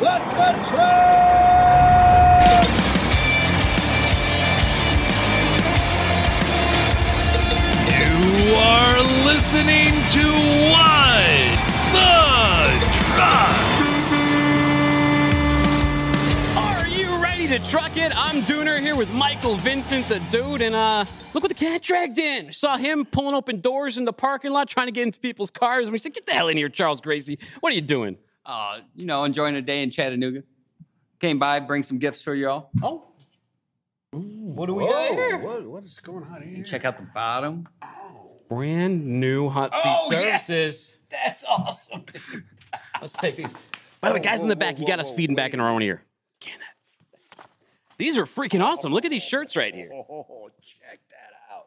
Let the truck! You are listening to What the Truck. Are you ready to truck it? I'm Dooner here with Michael Vincent, the dude, and uh, look what the cat dragged in. Saw him pulling open doors in the parking lot, trying to get into people's cars, and we said, "Get the hell in here, Charles Gracey. What are you doing?" Uh, you know, enjoying a day in Chattanooga. Came by, bring some gifts for you all. Oh, what do we Whoa, got here? what, what is going on here? Check out the bottom. Brand new hot seat Oh, yeah. services. That's awesome, dude. Let's take these. By the way, guys in the back, you got us feeding back in our own ear. Can that? These are freaking awesome. Look at these shirts right here. Oh, check that out.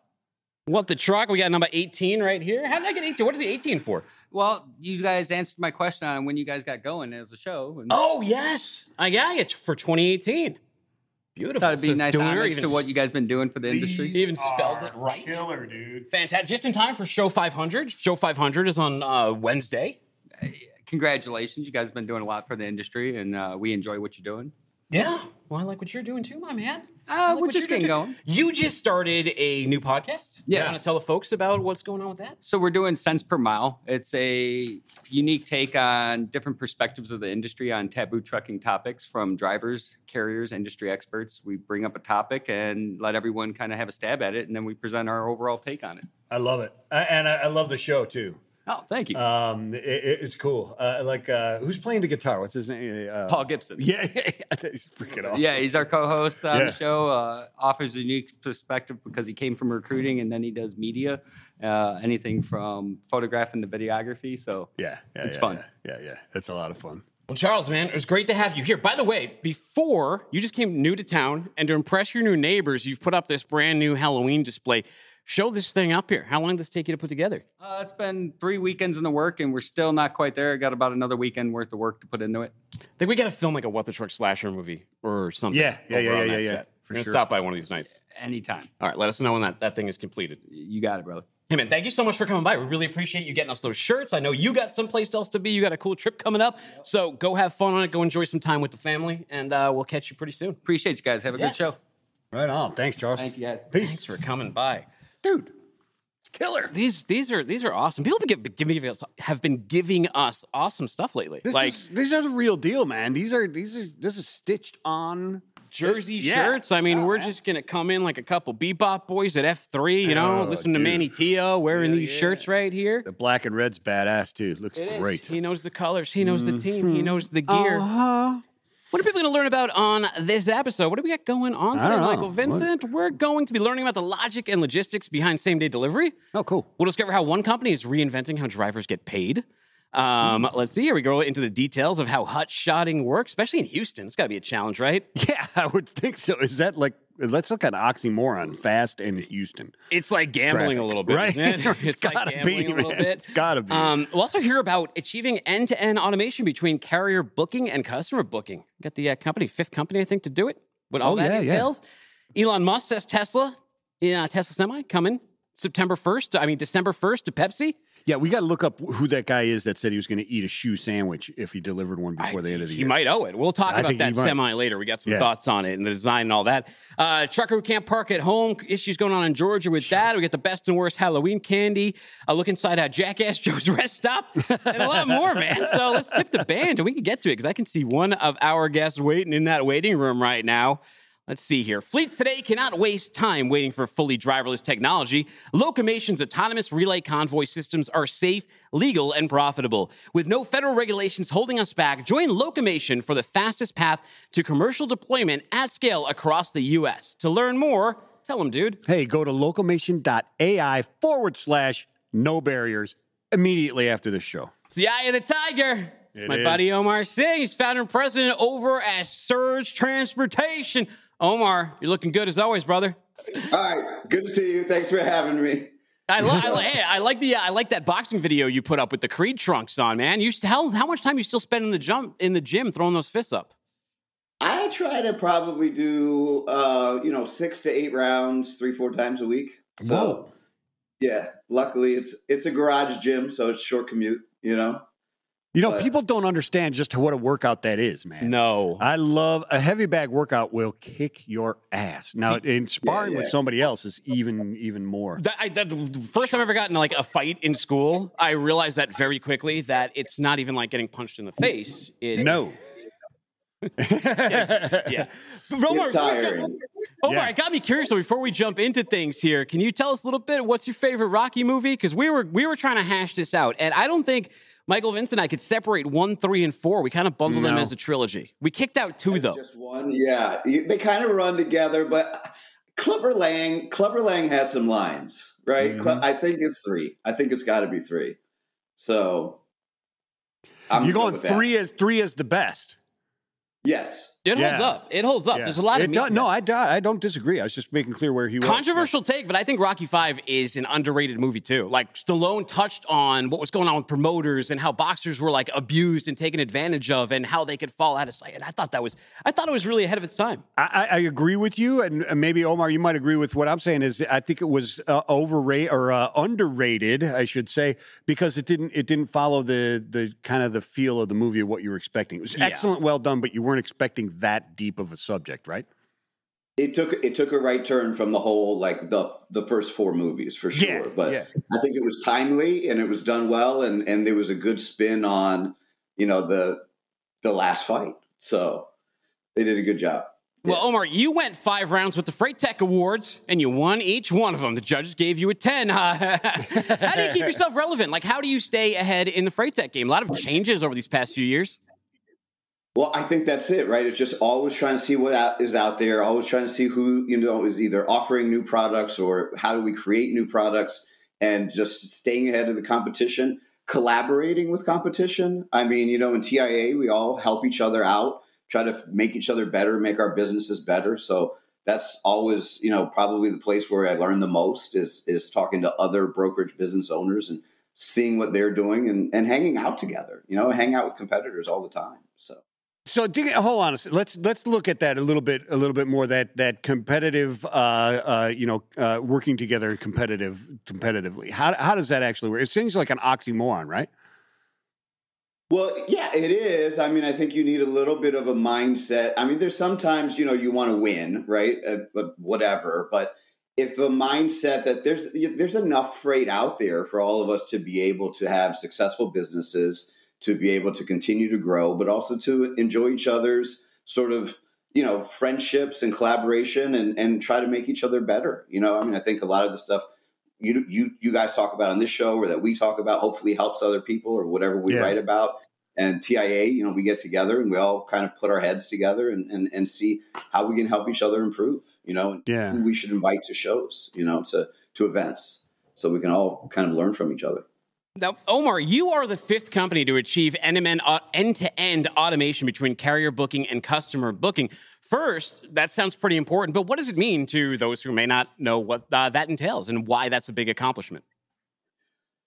What the truck? We got number 18 right here. How did I get 18? What is the 18 for? Well, you guys answered my question on when you guys got going as a show. And Oh, yes. I got it for 2018. Beautiful. thought it'd be Says nice homage even to what you guys been doing for the industry. He even spelled it right. Killer, dude. Fantastic. Just in time for show 500. Show 500 is on uh, Wednesday. Congratulations, you guys have been doing a lot for the industry, and uh, we enjoy what you're doing. Yeah. Well, I like what you're doing too, my man. Uh, like we're just getting going. You just started a new podcast. Yes. Want to tell the folks about what's going on with that? So we're doing cents per mile. It's a unique take on different perspectives of the industry on taboo trucking topics from drivers, carriers, industry experts. We bring up a topic and let everyone kind of have a stab at it, and then we present our overall take on it. I love it, I, and I, I love the show too. Oh, thank you, Um, it, it- it's cool. Uh, like, uh, who's playing the guitar? What's his name? Uh, Paul Gibson. Yeah, yeah, yeah. he's freaking awesome. Yeah, he's our co-host on Yeah. the show. Uh, offers a unique perspective because he came from recruiting and then he does media, uh, anything from photographing to videography. So yeah, yeah, It's yeah, fun. Yeah, yeah, yeah. It's a lot of fun. Well, Charles, man, it was great to have you here. By the way, before you just came new to town, and to impress your new neighbors, you've put up this brand new Halloween display. Show this thing up here. How long does this take you to put together? uh, it's been three weekends in the work, and we're still not quite there. Got about another weekend worth of work to put into it. I think we got to film like a What the Truck slasher movie or something. Yeah, yeah, yeah, yeah, yeah, yeah, set. for We're gonna sure. Stop by one of these nights. Anytime. All right, let us know when that, that thing is completed. You got it, brother. Hey, man, thank you so much for coming by. We really appreciate you getting us those shirts. I know you got someplace else to be. You got a cool trip coming up. So go have fun on it. Go enjoy some time with the family, and uh, we'll catch you pretty soon. Appreciate you guys. Have a Yeah. good show. Right on. Thanks, Charles. Thank you guys. Thanks for coming by. Dude. It's killer. These these are these are awesome. People have been giving us have been giving us awesome stuff lately. This like is, these are the real deal, man. These are these are this is stitched on. jersey Yeah. shirts. I mean, Oh, we're man. just gonna come in like a couple bebop boys at F three, you know, Oh, listen to. Manny Teo wearing Yeah, these yeah. shirts right here. The black and red's badass too. Looks It is. great. He knows the colors. He knows the team. He knows the gear. Uh-huh. What are people going to learn about on this episode? What do we got going on today. Michael What- Vincent? We're going to be learning about the logic and logistics behind same day delivery. Oh, cool. We'll discover how one company is reinventing how drivers get paid. Um, Mm-hmm. let's see here. We go into the details of how hot shotting works, especially in Houston. It's got to be a challenge, right? Yeah, I would think so. Is that like? Let's look at oxymoron. Fast and Houston. It's like gambling Traffic, a little bit, right? it? It's It's, like gotta gambling be, a little man. bit. It's gotta be. Um, we'll also hear about achieving end-to-end automation between carrier booking and customer booking. Got the uh, company, fifth company, I think, to do it. What all Oh, that yeah, yeah. entails. Elon Musk says Tesla, yeah, Tesla Semi coming September first. I mean December first to Pepsi. Yeah, we got to look up who that guy is that said he was going to eat a shoe sandwich if he delivered one before I- the end of the he year. He might owe it. We'll talk I about that semi later. We got some Yeah. thoughts on it and the design and all that. Uh, trucker who can't park at home. Issues going on in Georgia with that. We got the best and worst Halloween candy. A look inside how Jackass Joe's rest stop and a lot more, man. So let's tip the band and we can get to it because I can see one of our guests waiting in that waiting room right now. Let's see here. Fleets today cannot waste time waiting for fully driverless technology. Locomation's autonomous relay convoy systems are safe, legal, and profitable. With no federal regulations holding us back, join Locomation for the fastest path to commercial deployment at scale across the U.S. To learn more, tell them, dude. Hey, go to locomation.ai forward slash no barriers immediately after this show. It's the eye of the tiger. It's It my is. buddy Omar Singh. He's founder and president over at Surge Transportation. Omar, you're looking good as always, brother. All right, good to see you. Thanks for having me. I, li- I, li- hey, I like the I like that boxing video you put up with the Creed trunks on, man. You s- how how much time you still spend in the jump in the gym throwing those fists up? I try to probably do, uh, you know, six to eight rounds, three, four times a week. So, yeah. Luckily, it's it's a garage gym, so it's short commute. You know, You know, But- people don't understand just what a workout that is, man. No. I love a heavy bag workout will kick your ass. Now, in sparring with yeah. somebody else is even even more. That, I, that, the first time I ever got in like a fight in school, I realized that very quickly that it's not even like getting punched in the face. It, No. yeah. But Romar, It's tiring. Omar, Yeah. it got me curious. So before we jump into things here, can you tell us a little bit? What's your favorite Rocky movie? Because we were we were trying to hash this out, and I don't think Michael Vince and I could separate one, three, and four. We kind of bundled them as a trilogy. We kicked out two though. Just one, yeah. They kind of run together, but Clubber Lang, Clubber Lang has some lines, right? Mm-hmm. Cl- I think it's three. I think it's got to be three. So I'm You're good going with that. three as three as the best. Yes. It holds up. It holds up. Yeah. There's a lot of It does- no. I, I don't disagree. I was just making clear where he was. Controversial take, but I think Rocky Five is an underrated movie too. Like Stallone touched on what was going on with promoters and how boxers were like abused and taken advantage of, and how they could fall out of sight. And I thought that was, I thought it was really ahead of its time. I, I agree with you, and maybe Omar, you might agree with what I'm saying. Is I think it was uh, overrated or uh, underrated, I should say, because it didn't it didn't follow the the kind of the feel of the movie of what you were expecting. It was Yeah. excellent, well done, but you weren't expecting that deep of a subject, right? It took it took a right turn from the whole like the the first four movies for sure. Yeah, but yeah. I think it was timely and it was done well and and there was a good spin on, you know, the the last fight. So they did a good job. Well, Omar, you went five rounds with the Freight Tech Awards, and you won each one of them. The judges gave you a ten. how do you keep yourself relevant? Like, how do you stay ahead in the Freight Tech game? A lot of changes over these past few years. Well, I think that's it, right? It's just always trying to see what out, is out there, always trying to see who you know is either offering new products or how do we create new products, and just staying ahead of the competition, collaborating with competition. I mean, you know, in TIA, we all help each other out, try to make each other better, make our businesses better. So that's always, you know, probably the place where I learn the most is is talking to other brokerage business owners and seeing what they're doing and, and hanging out together. You know, hang out with competitors all the time. So. So hold on, let's let's look at that a little bit a little bit more. That that competitive, uh, uh, you know, uh, working together, competitive, competitively. How how does that actually work? It seems like an oxymoron, right? Well, yeah, it is. I mean, I think you need a little bit of a mindset. I mean, there's sometimes, you know, you want to win, right? Uh, but whatever. But if the mindset that there's there's enough freight out there for all of us to be able to have successful businesses, to be able to continue to grow, but also to enjoy each other's sort of you know friendships and collaboration and and try to make each other better. You know, I mean, I think a lot of the stuff you you you guys talk about on this show or that we talk about hopefully helps other people or whatever we Yeah. write about. And TIA, you know, we get together and we all kind of put our heads together and, and, and see how we can help each other improve, you know, and Yeah. who we should invite to shows, you know, to, to events so we can all kind of learn from each other. Now, Omar, you are the fifth company to achieve NMN end-to-end automation between carrier booking and customer booking. First, that sounds pretty important, but what does it mean to those who may not know what uh, that entails and why that's a big accomplishment?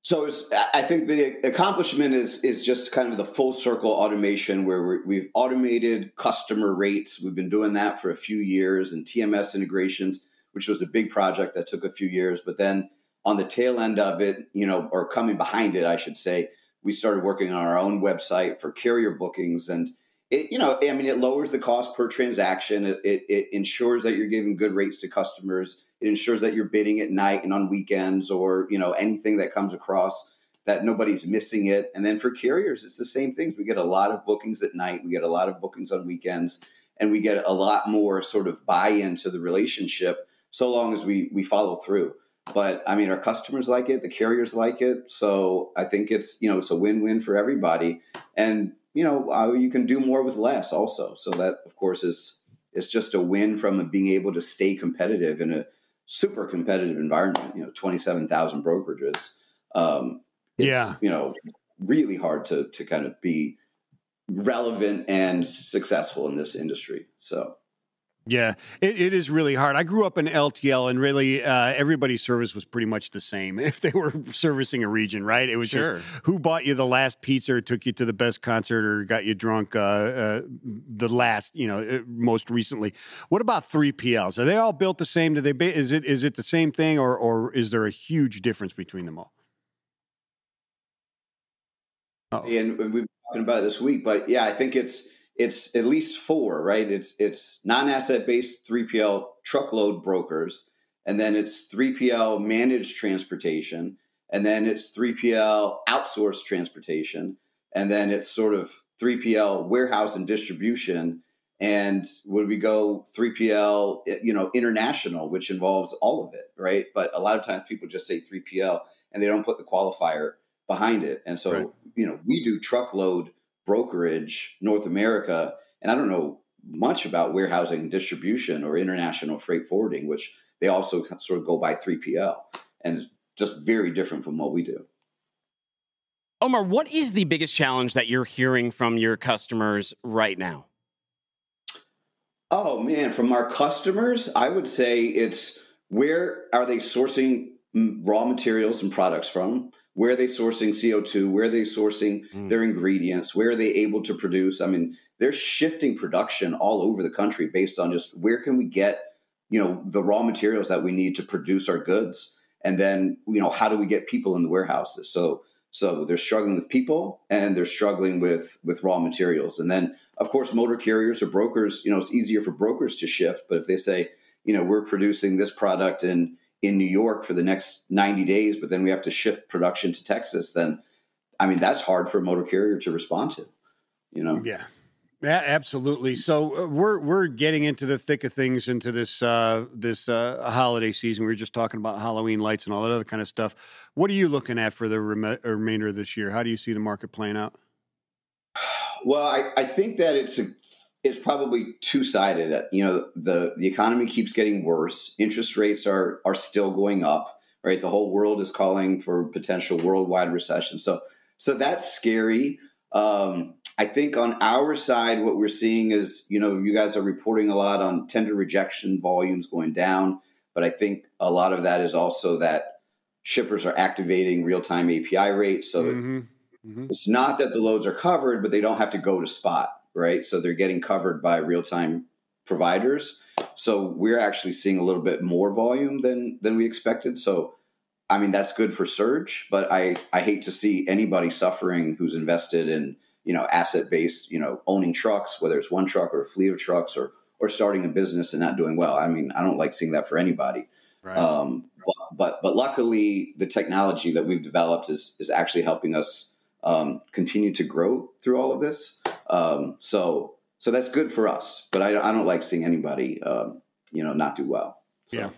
So I think the accomplishment is is just kind of the full circle automation where we've automated customer rates. We've been doing that for a few years, and TMS integrations, which was a big project that took a few years. But then on the tail end of it, you know, or coming behind it, I should say, we started working on our own website for carrier bookings, and it, you know, I mean, it lowers the cost per transaction. It, it, it ensures that you're giving good rates to customers. It ensures that you're bidding at night and on weekends, or you know, anything that comes across that nobody's missing it. And then for carriers, it's the same things. We get a lot of bookings at night. We get a lot of bookings on weekends, and we get a lot more sort of buy-in to the relationship so long as we we follow through. But I mean, our customers like it, the carriers like it, so I think it's you know it's a win-win for everybody. And you know, uh, you can do more with less also. So that of course is is just a win from being able to stay competitive in a super competitive environment. You know, twenty-seven thousand brokerages. Um, it's, Yeah. you know, really hard to to kind of be relevant and successful in this industry. So Yeah, it, it is really hard. I grew up in LTL, and really, uh, everybody's service was pretty much the same if they were servicing a region, right? It was Sure. just who bought you the last pizza, or took you to the best concert, or got you drunk uh, uh, the last, you know, uh, most recently. What about three PLs? Are they all built the same? Do they? Ba- is it is it the same thing, or or is there a huge difference between them all? Oh, and we've been talking about it this week, but yeah, I think it's it's at least four, right? It's it's non-asset based 3PL truckload brokers, and then it's 3PL managed transportation, and then it's 3PL outsourced transportation, and then it's sort of 3PL warehouse and distribution. And would we go 3PL, you know, international, which involves all of it, right? But a lot of times people just say 3PL and they don't put the qualifier behind it. And so, Right. you know, we do truckload brokerage North America, and I don't know much about warehousing and distribution or international freight forwarding, which they also sort of go by 3PL, and it's just very different from what we do. Omar, what is the biggest challenge that you're hearing from your customers right now? Oh man, from our customers, I would say it's where are they sourcing raw materials and products from? Where are they sourcing CO2? Where are they sourcing Mm. their ingredients? Where are they able to produce? I mean, they're shifting production all over the country based on just where can we get, you know, the raw materials that we need to produce our goods, and then you know how do we get people in the warehouses? So so they're struggling with people and they're struggling with with raw materials, and then of course, motor carriers or brokers, you know, it's easier for brokers to shift. But if they say, you know, we're producing this product in in New York for the next 90 days, but then we have to shift production to Texas, then I mean, that's hard for a motor carrier to respond to. You know, Yeah. Yeah, absolutely. So uh, we're we're getting into the thick of things into this uh, this uh, holiday season. We were just talking about Halloween lights and all that other kind of stuff. What are you looking at for the rem- remainder of this year? How do you see the market playing out? Well, I, I think that it's a, it's probably two sided. You know, the the economy keeps getting worse. Interest rates are are still going up. Right, the whole world is calling for potential worldwide recession. So so that's scary. Um, I think on our side, what we're seeing is, you know, you guys are reporting a lot on tender rejection volumes going down, but I think a lot of that is also that shippers are activating real time API rates. So it Mhm. Mhm. it's not that the loads are covered, but they don't have to go to spot, right? So they're getting covered by real time providers. So we're actually seeing a little bit more volume than than we expected. So I mean that's good for Surge, but I I hate to see anybody suffering who's invested in you know asset based you know owning trucks, whether it's one truck or a fleet of trucks or or starting a business and not doing well. I mean I don't like seeing that for anybody. Right. Um, but, but but luckily, the technology that we've developed is is actually helping us um, continue to grow through all of this. Um, so so that's good for us. But I, I don't like seeing anybody um, you know not do well. So. Yeah.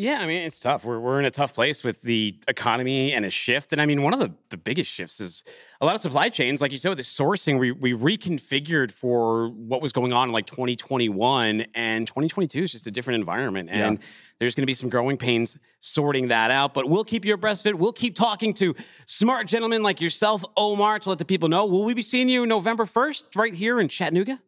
Yeah, I mean, it's tough. We're, we're in a tough place with the economy and a shift. And I mean, one of the, the biggest shifts is a lot of supply chains, like you said, with the sourcing, we, we reconfigured for what was going on in like 2021 and 2022 is just a different environment. And there's going to be some growing pains sorting that out. But we'll keep you abreast of it. We'll keep talking to smart gentlemen like yourself, Omar, to let the people know. Will we be seeing you November 1st right here in Chattanooga?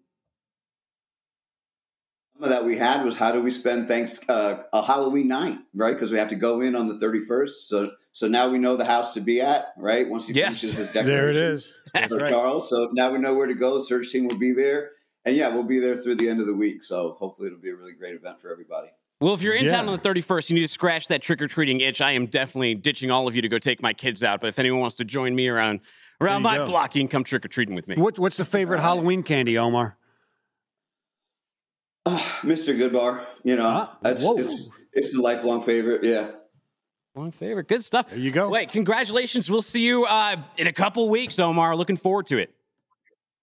Some that we had was how do we spend thanks uh, a Halloween night, right? Because we have to go in on the thirty first. So so now we know the house to be at, right? Once he Yes. finishes his there it decorations. is. That's for right. Charles. So now we know where to go. The Surge team will be there. And yeah, we'll be there through the end of the week. So hopefully it'll be a really great event for everybody. Well, if you're in Yeah. town on the 31st, you need to scratch that trick or treating itch. I am definitely ditching all of you to go take my kids out. But if anyone wants to join me around around my go. block, you can come trick or treating with me. What, what's the favorite Halloween candy, Omar? Mr. Goodbar, you know, Ah, that's, whoa. it's, it's a lifelong favorite. Yeah. One favorite, good stuff. There you go. Wait, congratulations. We'll see you uh, in a couple weeks, Omar. Looking forward to it.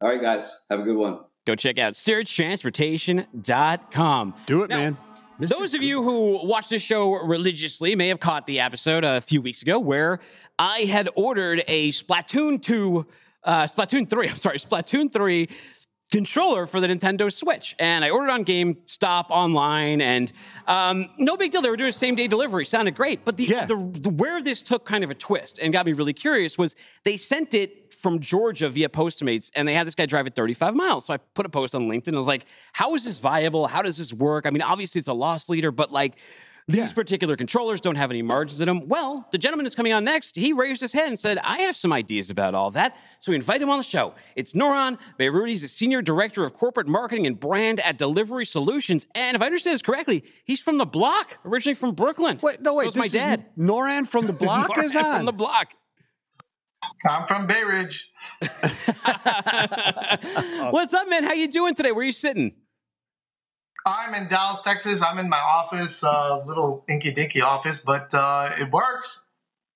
All right, guys. Have a good one. Go check out surgetransportation.com. Do it, Now, man. Mr. Those of you who watch this show religiously may have caught the episode a few weeks ago where I had ordered a Splatoon 2, uh, Splatoon 3, I'm sorry, Splatoon 3 controller for the Nintendo Switch. And I ordered on GameStop online, and um, no big deal. They were doing same day delivery. Sounded great. But the, Yeah. the, the where this took kind of a twist and got me really curious was they sent it from Georgia via Postmates, and they had this guy drive it 35 miles. So I put a post on LinkedIn. And I was like, how is this viable? How does this work? I mean, obviously it's a loss leader, but like these Yeah. particular controllers don't have any margins in them. Well, the gentleman is coming on next. He raised his hand and said, I have some ideas about all that. So we invite him on the show. It's Nourhan Beyrouti. He's the Senior Director of Corporate Marketing and Brand at Delivery Solutions. And if I understand this correctly, he's from the block, originally from Brooklyn. Wait, no, wait. So is my this dad. Noran from the block is on. From the block. I'm from Bay Ridge. What's up, man? How you doing today? Where are you sitting? I'm in Dallas, Texas. I'm in my office, uh, little inky dinky office, but uh, it works.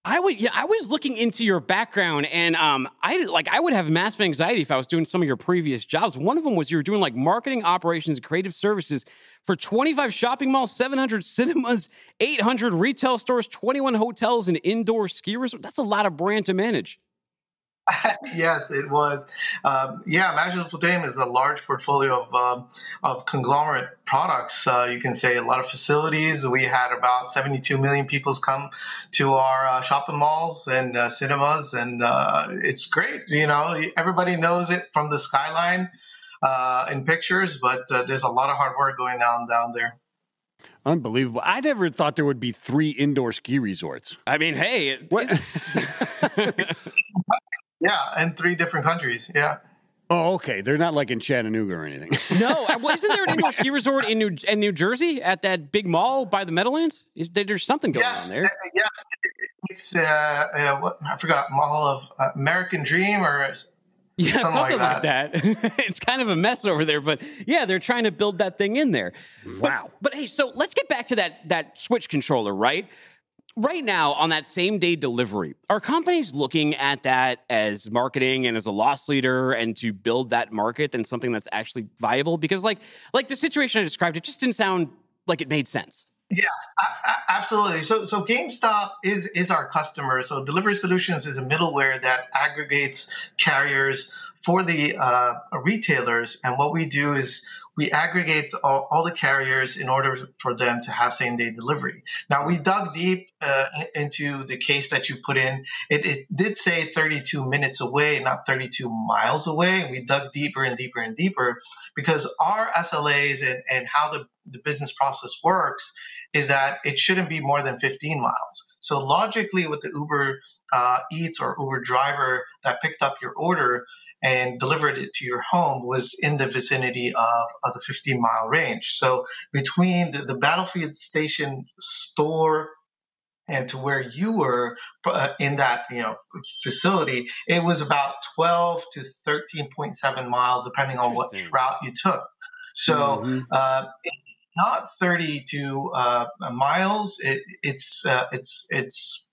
I would, yeah, I was looking into your background, and um, I like, I would have massive anxiety if I was doing some of your previous jobs. One of them was you were doing like marketing, operations, and creative services for 25 shopping malls, 700 cinemas, 800 retail stores, 21 hotels, and indoor ski resorts. That's a lot of brand to manage. yes, it was. Um, yeah, Majid Al Futtaim is a large portfolio of um, of conglomerate products. Uh, you can say a lot of facilities. We had about 72 million people come to our uh, shopping malls and uh, cinemas, and uh, it's great. You know, everybody knows it from the skyline uh, in pictures, but uh, there's a lot of hard work going on down there. Unbelievable. I never thought there would be three indoor ski resorts. I mean, hey, it, What? Yeah, in three different countries. Yeah. oh, okay. They're not like in Chattanooga or anything. no, well, isn't there an indoor ski resort in New in New Jersey at that big mall by the Meadowlands? Is there, there's something going yes, on there? uh, yes. It's uh, uh, what I forgot Mall of uh, American Dream or Yeah, Something something, like like that. it's kind of a mess over there, but yeah, they're trying to build that thing in there. Wow. But, but hey, so let's get back to that that Switch controller, right? Right now, on that same day delivery, are companies looking at that as marketing and as a loss leader and to build that market and something that's actually viable? Because like like the situation I described, it just didn't sound like it made sense. Yeah, absolutely. So, so GameStop is is our customer. So, Delivery Solutions is a middleware that aggregates carriers for the uh, retailers, and what we do is we aggregate all, all the carriers in order for them to have same day delivery. Now, we dug deep uh, into the case that you put in. It, it did say 32 minutes away, not 32 miles away. We dug deeper and deeper and deeper because our SLAs and, and how the, the business process works is that it shouldn't be more than 15 miles. So logically, with the Uber uh, Eats or Uber driver that picked up your order and delivered it to your home was in the vicinity of, of the 15 mile range. So between the, the Battlefield Station store and to where you were uh, in that you know facility, it was about 12 to 13.7 miles, depending on what route you took. So Mhm. uh, not 32 uh, miles. It, it's uh, it's it's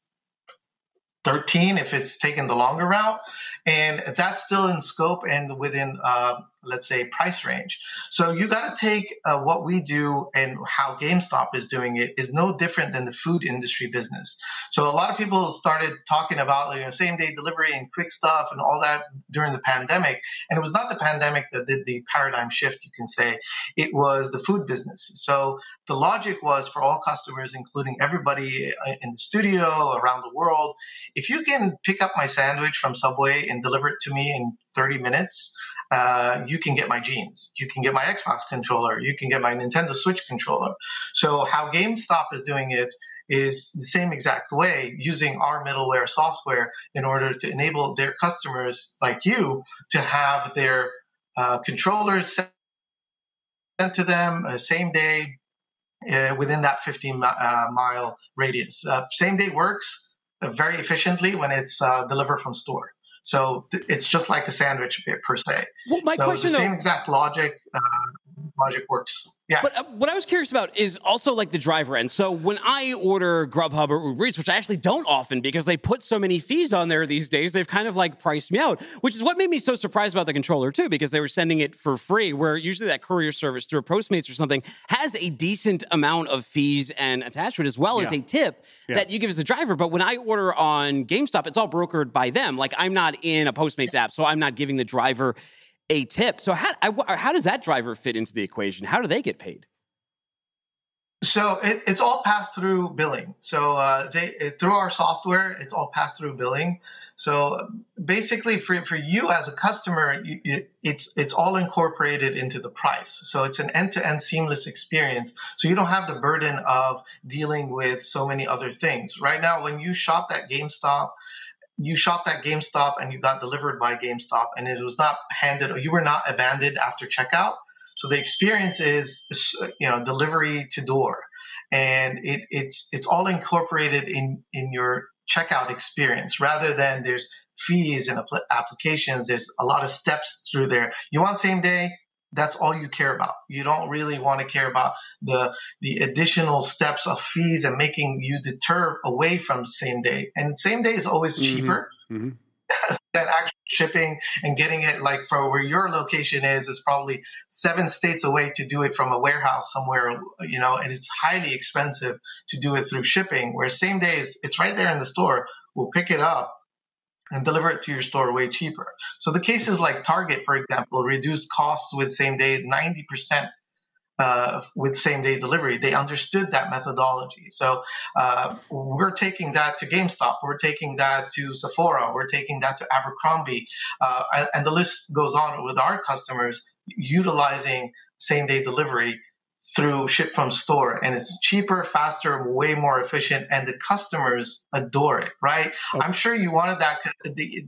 13 if it's taken the longer route, and that's still in scope and within uh, let's say price range. So you got to take uh, what we do and how GameStop is doing it is no different than the food industry business. So a lot of people started talking about you know, same day delivery and quick stuff and all that during the pandemic, and it was not the pandemic that did the paradigm shift. You can say it was the food business. So the logic was for all customers, including everybody uh, in the studio around the world, if you can pick up my sandwich from Subway and deliver it to me in 30 minutes, uh, you can get my jeans. You can get my Xbox controller. You can get my Nintendo Switch controller. So how GameStop is doing it is the same exact way, using our middleware software in order to enable their customers like you to have their uh, controllers sent to them uh, same day uh, within that 15 mi- uh, mile radius. Uh, same day works very efficiently when it's uh, delivered from store. So th- it's just like a sandwich per- per se. Well, my so question the though, same exact logic uh, logic works. Yeah. But uh, what I was curious about is also like the driver end. So when I order Grubhub or Uber Eats, which I actually don't often because they put so many fees on there these days, they've kind of like priced me out, which is what made me so surprised about the controller too, because they were sending it for free, where usually that courier service through a Postmates or something has a decent amount of fees and attachment as well as a tip Yeah. that you give as a driver. But when I order on GameStop, it's all brokered by them. Like I'm not in a Postmates app, so I'm not giving the driver a tip. So how I, how does that driver fit into the equation? How do they get paid? So it, it's all passed through billing. So uh, they it, through our software, it's all passed through billing. So basically, for, for you as a customer, it, it's it's all incorporated into the price. So it's an end to end seamless experience. So you don't have the burden of dealing with so many other things. Right now, when you shop at GameStop, you shopped at GameStop and you got delivered by GameStop, and it was not handed, or you were not abandoned after checkout. So the experience is, you know, delivery to door, and it, it's it's all incorporated in in your checkout experience rather than there's fees and applications. There's a lot of steps through there. You want same day? That's all you care about. You don't really want to care about the the additional steps of fees and making you deter away from same day. And same day is always Mhm. cheaper Mhm. than actual shipping and getting it like for where your location is is probably seven states away to do it from a warehouse somewhere you know and it's highly expensive to do it through shipping where same day is it's right there in the store we'll pick it up and deliver it to your store way cheaper so the cases like target for example reduced costs with same day 90% uh, with same day delivery. They understood that methodology. So uh, we're taking that to GameStop. We're taking that to Sephora. We're taking that to Abercrombie. Uh, and the list goes on with our customers utilizing same day delivery through ship from store and it's cheaper faster way more efficient and the customers adore it right Oh. i'm sure you wanted that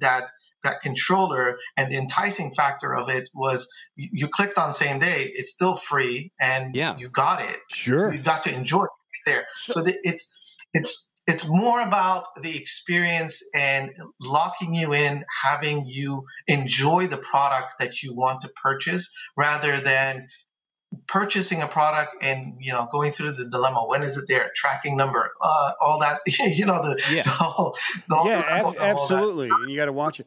that that controller and the enticing factor of it was you, clicked on same day it's still free and Yeah. you got it Sure. you got to enjoy it right there So- so, the, it's it's it's more about the experience and locking you in having you enjoy the product that you want to purchase rather than purchasing a product and you know going through the dilemma when is it there tracking number uh, all that you know the, Yeah. the whole, the whole yeah, ab- of all that. absolutely. And you got to watch it.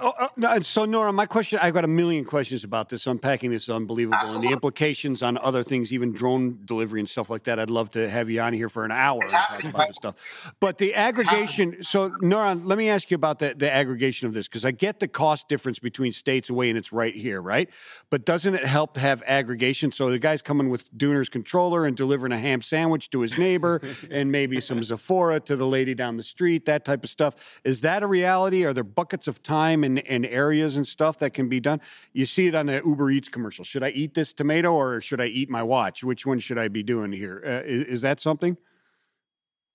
Oh, oh, no, so Nora, my question, I've got a million questions about this, unpacking this is unbelievable and the implications on other things, even drone delivery and stuff like that. I'd love to have you on here for an hour It's happening, about this stuff. But the aggregation, so Nora, let me ask you about the, the aggregation of this, because I get the cost difference between states away and it's right here, right? But doesn't it help to have aggregation? So the guy's coming with Dooner's controller and delivering a ham sandwich to his neighbor and maybe some Sephora to the lady down the street, that type of stuff. Is that a reality? Are there buckets of time and, and areas and stuff that can be done? You see it on the Uber Eats commercial. Should I eat this tomato or should I eat my watch? Which one should I be doing here? Uh, is, is that something?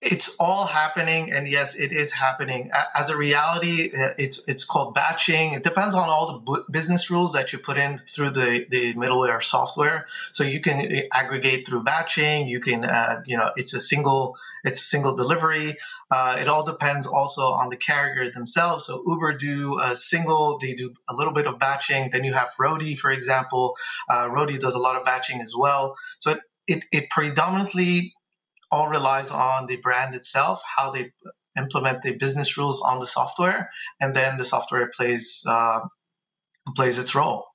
It's all happening and yes it is happening. As a reality uh, it's it's called batching. It depends on all the business rules that you put in through the the middleware software. So you can uh, aggregate through batching. You can uh, you know it's a single it's a single delivery. Uh, it all depends also on the carrier themselves. So uber do a single they do a little bit of batching. Then you have Roadie for example. Uh, Roadie does a lot of batching as well. So it, it, it predominantly all relies on the brand itself, how they implement the business rules on the software, and then the software plays uh, plays its role.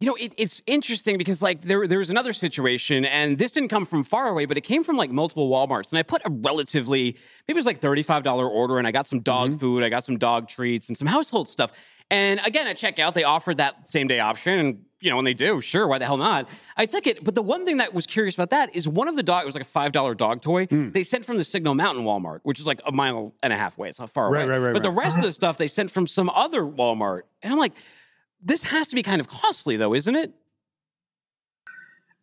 You know, it, it's interesting because like there there was another situation, and this didn't come from far away, but it came from like multiple WalMarts, and I put a relatively maybe it was like thirty five dollar order, and I got some dog food, I got some dog treats, and some household stuff. And again, at checkout, they offered that same day option, and you know when they do, sure, why the hell not? I took it, but the one thing that was curious about that is one of the dog it was like a five dollar dog toy hmm. they sent from the Signal Mountain Walmart, which is like a mile and a half away. It's not far Right, away, right, right, But the rest of the stuff they sent from some other Walmart, and I'm like. This has to be kind of costly, though, isn't it?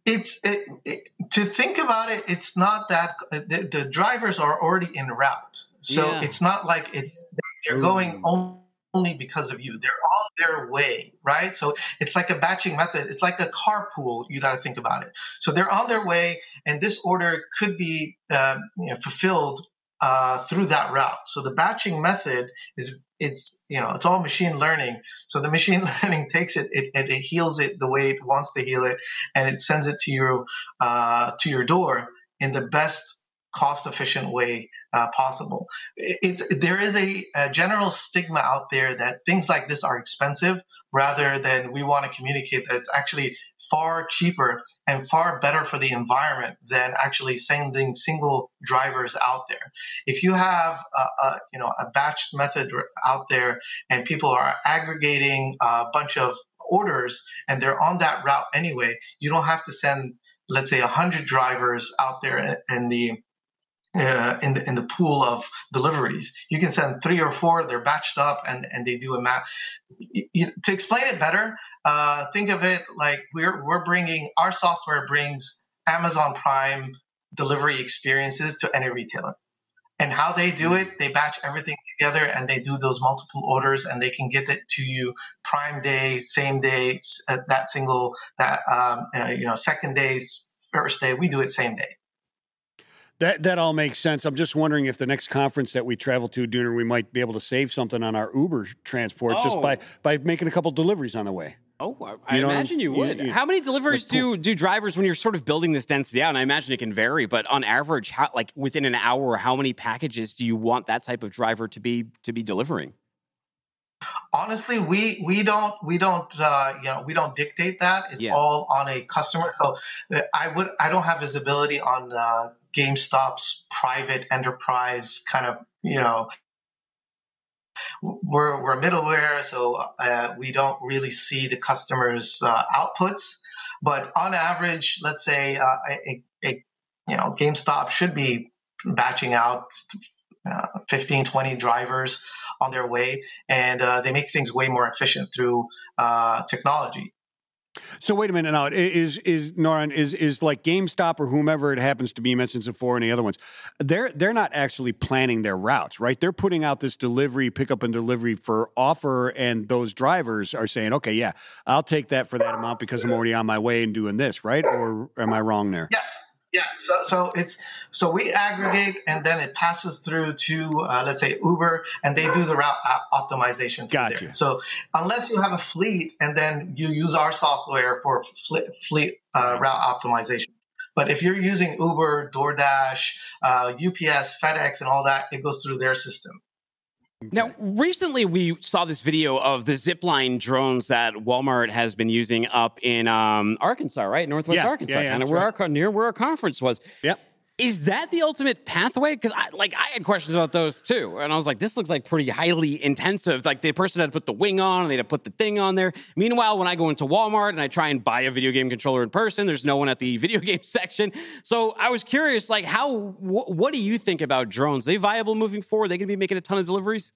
It's it, it, to think about it. It's not that the, the drivers are already in route, so Yeah. it's not like it's they're going only because of you. They're on their way, right? So it's like a batching method. It's like a carpool. You got to think about it. So they're on their way, and this order could be uh, you know, fulfilled uh, through that route. So the batching method is it's you know it's all machine learning. So the machine learning takes it, it and it heals it the way it wants to heal it, and it sends it to you uh, to your door in the best cost efficient way uh, possible. It, it, there is a, a general stigma out there that things like this are expensive rather than we want to communicate that it's actually far cheaper and far better for the environment than actually sending single drivers out there. If you have a, a you know a batched method out there and people are aggregating a bunch of orders and they're on that route anyway, you don't have to send let's say 100 drivers out there in the uh, in the in the pool of deliveries. You can send three or four. They're batched up and and they do a map. To explain it better, uh, think of it like we're we're bringing our software brings Amazon Prime delivery experiences to any retailer. And how they do it, they batch everything together and they do those multiple orders and they can get it to you prime day, same day, uh, that single, that um, uh, you know second day, first day. We do it same day. That that all makes sense. I'm just wondering if the next conference that we travel to, Dooner, we might be able to save something on our Uber transport just by Oh. by making a couple deliveries on the way. Oh, I, I You know, imagine you you- would. you- how many deliveries that's do do drivers when you're sort of building this density out? And I imagine it can vary, but on average, how like within an hour, how many packages do you want that type of driver to be to be delivering? honestly we we don't we don't uh, you know we don't dictate that it's Yeah. all on a customer so uh, i would i don't have visibility on uh, gamestop's private enterprise kind of you know we're we're middleware so uh, we don't really see the customers uh, outputs. But on average let's say uh, a, a you know gamestop should be batching out uh, 15 20 drivers on their way and uh, they make things way more efficient through uh, technology So wait a minute now. Is is Nourhan is is like GameStop or whomever it happens to be you mentioned Sephora and the other ones? They're they're not actually planning their routes, right? They're putting out this delivery, pickup and delivery for offer, and those drivers are saying, okay, yeah, I'll take that for that amount because I'm already on my way and doing this, right? Or am I wrong there? yes yeah so so it's so we aggregate and then it passes through to uh, let's say uber and they do the route op- optimization through Gotcha. there. so unless you have a fleet and then you use our software for fleet, fleet uh, route optimization but if you're using uber doordash uh, ups fedex and all that it goes through their system Now, recently we saw this video of the zipline drones that Walmart has been using up in um, Arkansas, right? Northwest Yeah, Arkansas, yeah, yeah, kind of where right. our near where our conference was. Yep. Is that the ultimate pathway? Because I like I had questions about those too, and I was like, this looks like pretty highly intensive. Like the person had to put the wing on, and they had to put the thing on there. Meanwhile, when I go into Walmart and I try and buy a video game controller in person, there's no one at the video game section. So I was curious, like, how? Wh- what do you think about drones? Are they viable moving forward? They going to be making a ton of deliveries?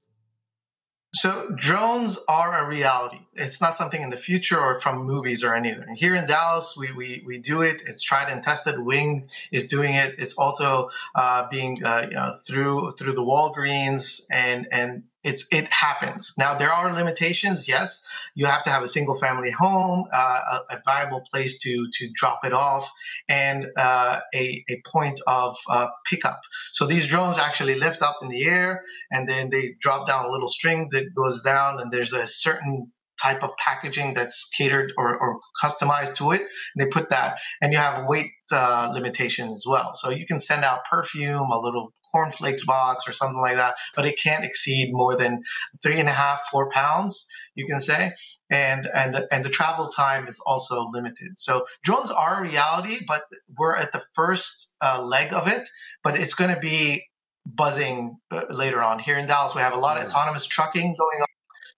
So drones are a reality. It's not something in the future or from movies or anything. Here in Dallas, we we, we do it. It's tried and tested. Wing is doing it. It's also uh, being uh, you know through through the Walgreens and and it's it happens. Now there are limitations. Yes, you have to have a single family home, uh, a, a viable place to to drop it off, and uh, a a point of uh, pickup. So these drones actually lift up in the air and then they drop down a little string that goes down and there's a certain type of packaging that's catered or, or customized to it and they put that and you have weight uh, limitation as well so you can send out perfume a little cornflakes box or something like that but it can't exceed more than three and a half four pounds you can say and and the, and the travel time is also limited so drones are a reality but we're at the first uh, leg of it but it's going to be buzzing uh, later on. Here in Dallas, we have a lot of autonomous trucking going on.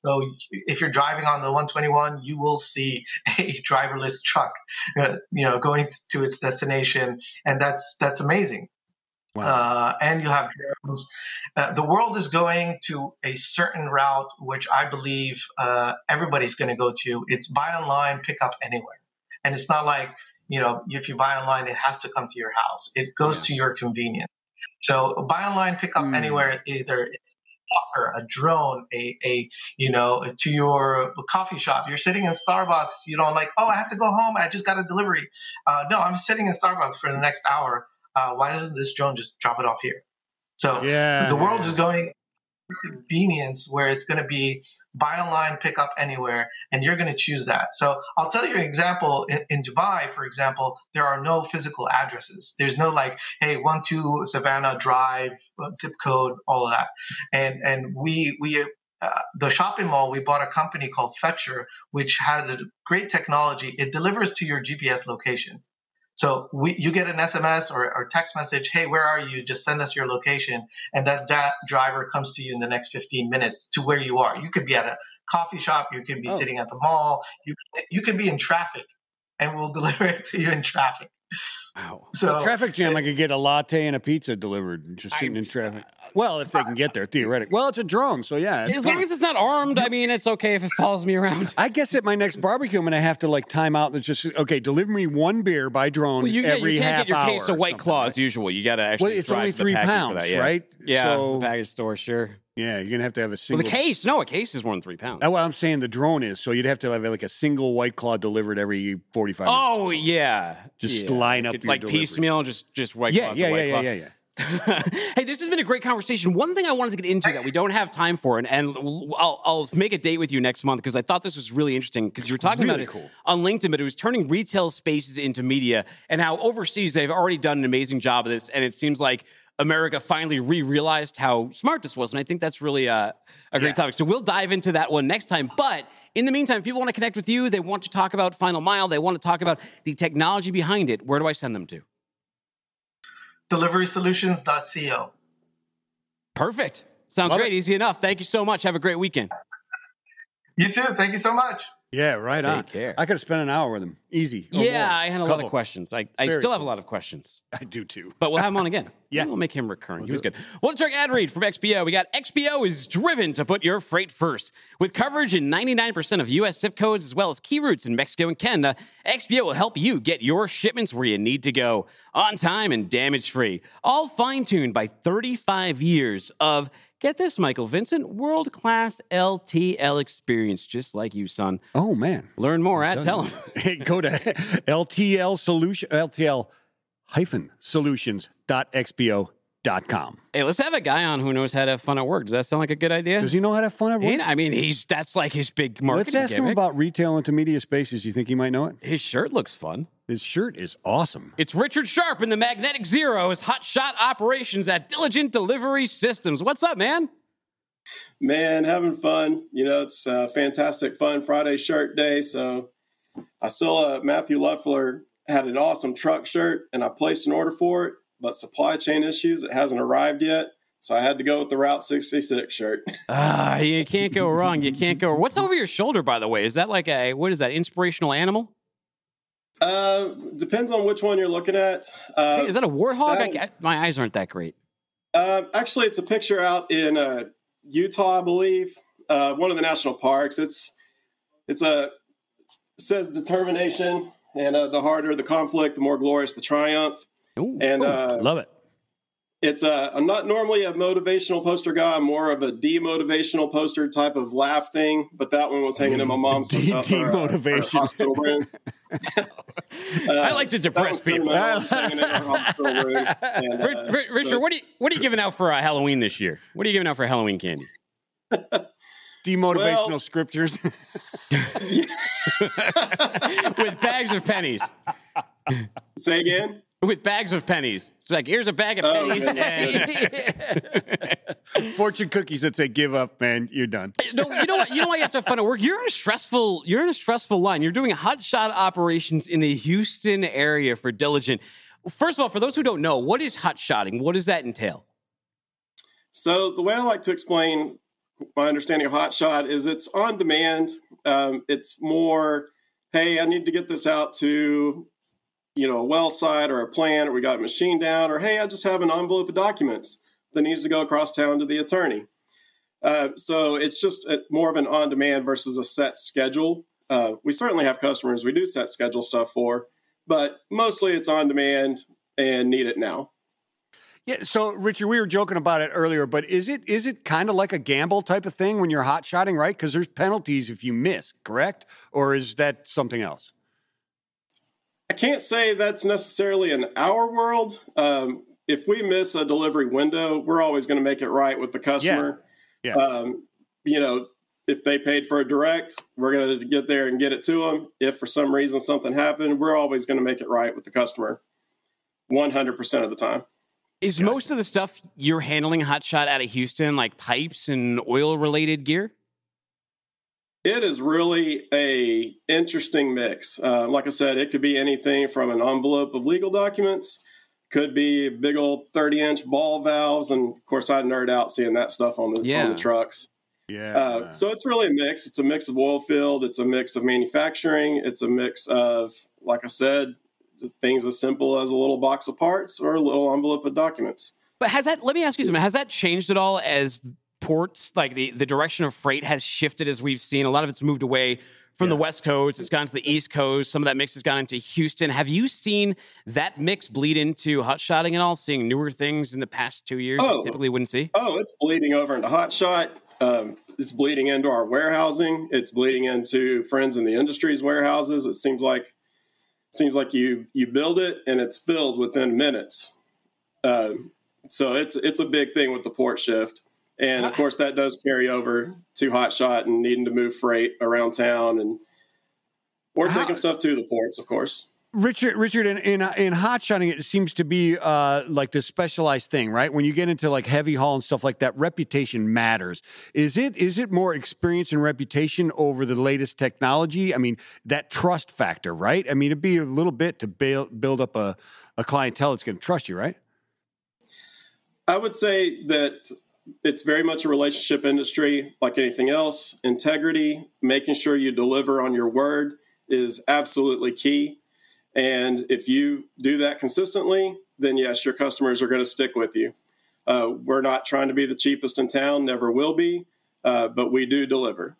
So if you're driving on the 121, you will see a driverless truck, uh, you know, going to its destination, and that's that's amazing. Wow. Uh, and you have drones. Uh, the world is going to a certain route, which I believe uh, everybody's going to go to. It's buy online, pick up anywhere, and it's not like you know if you buy online, it has to come to your house. It goes to your convenience. So buy online, pick up Hmm. anywhere. Either it's walker, a drone, a, a you know to your coffee shop. You're sitting in Starbucks. You don't like. Oh, I have to go home. I just got a delivery. Uh, no, I'm sitting in Starbucks for the next hour. Uh, why doesn't this drone just drop it off here? So yeah. the world is going convenience where it's going to be buy online pick up anywhere and you're going to choose that. So i'll tell you an example in, in dubai for example there are no physical addresses. There's no like hey one two savannah drive uh, zip code all of that. And and we we uh, the shopping mall we bought a company called Fetchr which had great technology. It delivers to your gps location so we, you get an SMS or, or text message, hey, where are you? Just send us your location, and that that driver comes to you in the next 15 minutes to where you are. You could be at a coffee shop, you could be Oh. sitting at the mall, you you could be in traffic, and we'll deliver it to you in traffic. Wow. So traffic jam, I could get a latte and a pizza delivered just sitting in uh, traffic. Well, if they can get there, theoretically. Well, it's a drone, so yeah. As long as it's not armed, I mean, it's okay if it follows me around. I guess at my next barbecue, I'm going to have to like time out and just okay, deliver me one beer by drone Well, you, yeah, every you can't half get your hour case of White Claw as usual. You got to actually. Well, it's drive only three pounds, that, yeah. right? Yeah, So- the package store, sure. Yeah, you're going to have to have a Well, single. the case, no, a case is more than three pounds. Oh, That's what I'm saying. The drone is so you'd have to have like a single White Claw delivered every 45 minutes. Oh yeah, Just yeah. line up Like, your like deliveries. piecemeal, just just white yeah, claw to yeah, white yeah, claw. yeah, yeah, yeah. hey, this has been a great conversation. One thing I wanted to get into that we don't have time for, and, and I'll, I'll make a date with you next month because I thought this was really interesting because you were talking Really about it on LinkedIn, but it was turning retail spaces into media and how overseas they've already done an amazing job of this. And it seems like America finally re realized how smart this was. And I think that's really uh, a great Yeah. topic. So we'll dive into that one next time. But in the meantime, if people want to connect with you, they want to talk about Final Mile, they want to talk about the technology behind it, where do I send them to? Deliverysolutions.co. Perfect. Sounds Love great. it. Easy enough. Thank you so much. Have a great weekend. You too. Thank you so much. Yeah, right on. care. I could have spent an hour with him. Easy. Oh, yeah, more. I had a lot of questions. I, I Very still have a lot of questions, I do too. but we'll have him on again. Yeah. We'll make him recurring. he We'll was good. Well, let's ad read from XPO. We got XPO is driven to put your freight first. With coverage in 99% of U.S. zip codes as well as key routes in Mexico and Canada, XPO will help you get your shipments where you need to go on time and damage free. All fine tuned by 35 years of, get this, Michael Vincent, world class LTL experience, just like you, son. Oh man. Learn more at tell him. Go to LTL solution LTL hyphen solutions.xpo.com. Hey, let's have a guy on who knows how to have fun at work. Does that sound like a good idea? Does he know how to have fun at work? He- I mean, he's that's like his big marketing. Let's ask him about retail into media spaces. You think he might know it? his shirt looks fun. His shirt is awesome. It's Richard Sharp in the Magnetic Zero. Zero's hot shot operations at Diligent Delivery Systems. What's up, man? Man, having fun. You know, it's uh, fantastic fun Friday shirt day. So I still, uh, Matthew Luffler had an awesome truck shirt and I placed an order for it, but supply chain issues, it hasn't arrived yet. So I had to go with the Route 66 shirt. Ah, you can't go wrong. You can't go. What's over your shoulder, by the way? Is that like a what is that? Inspirational animal? Uh, depends on which one you're looking at. Uh, Hey, is that a warthog? that I, I- my eyes aren't that great. Uh, actually, it's a picture out in uh, Utah, I believe, uh, one of the national parks. It's it's a it says determination, and uh, the harder the conflict, the more glorious the triumph. Ooh, And cool. uh, Love it. It's a I'm not normally a motivational poster guy. I'm more of a demotivational poster type of laugh thing. But that one was hanging in my mom's De- hotel- or, uh, her demotivation. hospital room. I like to depress was sitting in people. mom's in her room. And, Ri- uh, Richard, so- what are you what are you giving out for uh, Halloween this year? What are you giving out for Halloween candy? Demotivational Well- scriptures. With bags of pennies. Say again. With bags of pennies. It's like here's a bag of Oh, pennies. goodness, and- Fortune cookies that say give up, man. You're done. no, you know what? You know why you have to have fun at work. You're in a stressful. You're in a stressful line. You're doing hot shot operations in the Houston area for Diligent. First of all, for those who don't know, what is hot shotting? What does that entail? So the way I like to explain my understanding of Hotshot is it's on demand. Um, it's more, hey, I need to get this out to, you know, a well site or a plant, or we got a machine down, or hey, I just have an envelope of documents that needs to go across town to the attorney. Uh, so it's just a, more of an on demand versus a set schedule. Uh, we certainly have customers we do set schedule stuff for, but mostly it's on demand and need it now. Yeah. So, Richard, we were joking about it earlier, but is it is it kind of like a gamble type of thing when you're hot shotting, right? Because there's penalties if you miss, correct? Or is that something else? I can't say that's necessarily in our world. Um, if we miss a delivery window, we're always going to make it right with the customer. Yeah. Um, you know, if they paid for a direct, we're going to get there and get it to them. If for some reason something happened, we're always going to make it right with the customer 100% of the time. Is most of the stuff you're handling hot shot out of Houston like pipes and oil related gear? It is really a interesting mix. Uh, like I said, it could be anything from an envelope of legal documents, could be big old thirty inch ball valves, and of course I nerd out seeing that stuff on the Yeah. on the trucks. Yeah. Uh, so it's really a mix. It's a mix of oil field. It's a mix of manufacturing. It's a mix of, like I said, things as simple as a little box of parts or a little envelope of documents. But has that? Let me ask you something. Has that changed at all as ports, like the the direction of freight, has shifted as we've seen? A lot of it's moved away from the West Coast. It's gone to the East Coast. Some of that mix has gone into Houston. Have you seen that mix bleed into hot shotting at all? Seeing newer things in the past two years you Oh. typically wouldn't see. Oh, it's bleeding over into hot shot. Um, it's bleeding into our warehousing. It's bleeding into friends in the industry's warehouses. It seems like seems like you you build it and it's filled within minutes. Um, so it's it's a big thing with the port shift, and of course that does carry over to hot shot and needing to move freight around town and or How- taking stuff to the ports, of course. Richard, Richard, in in, in hot shotting, it seems to be uh, like this specialized thing, right? When you get into like heavy haul and stuff like that, reputation matters. Is it is it more experience and reputation over the latest technology? I mean, that trust factor, right? I mean, it'd be a little bit to build build up a, a clientele that's going to trust you, right? I would say that it's very much a relationship industry, like anything else. Integrity, making sure you deliver on your word is absolutely key. And if you do that consistently, then yes, your customers are going to stick with you. Uh, we're not trying to be the cheapest in town, never will be, uh, but we do deliver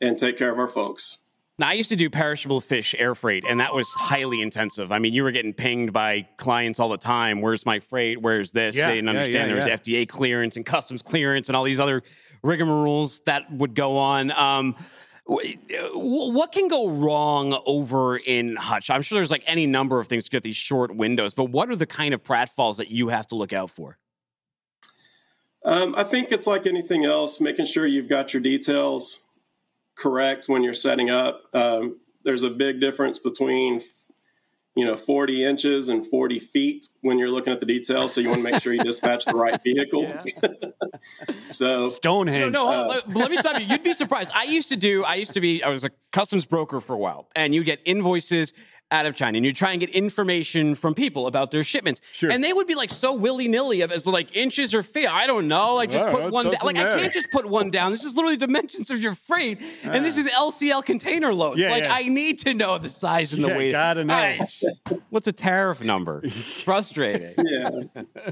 and take care of our folks. Now, I used to do perishable fish air freight, and that was highly intensive. I mean, you were getting pinged by clients all the time. Where's my freight? Where's this? Yeah, they didn't yeah, understand yeah, there was FDA clearance and customs clearance and all these other rigmaroles that would go on. Um, what can go wrong over in Hutch? I'm sure there's like any number of things to get these short windows, but what are the kind of pratfalls that you have to look out for? Um, I think it's like anything else, making sure you've got your details correct when you're setting up. Um, there's a big difference between, you know, 40 inches and 40 feet when you're looking at the details. So you want to make sure you dispatch the right vehicle. so Stonehenge. No, no. Uh, let me stop you. You'd be surprised. I used to do. I used to be. I was a customs broker for a while, and you get invoices out of China, and you try and get information from people about their shipments, Sure. and they would be like so willy nilly as like inches or feet. I don't know. I just Yeah, put one down. doesn't Like I can't just put one down. This is literally dimensions of your freight, and this ah. is LCL container loads. Yeah, like yeah. I need to know the size and the Yeah, weight. gotta know. Ay, What's a tariff number? Frustrating. yeah.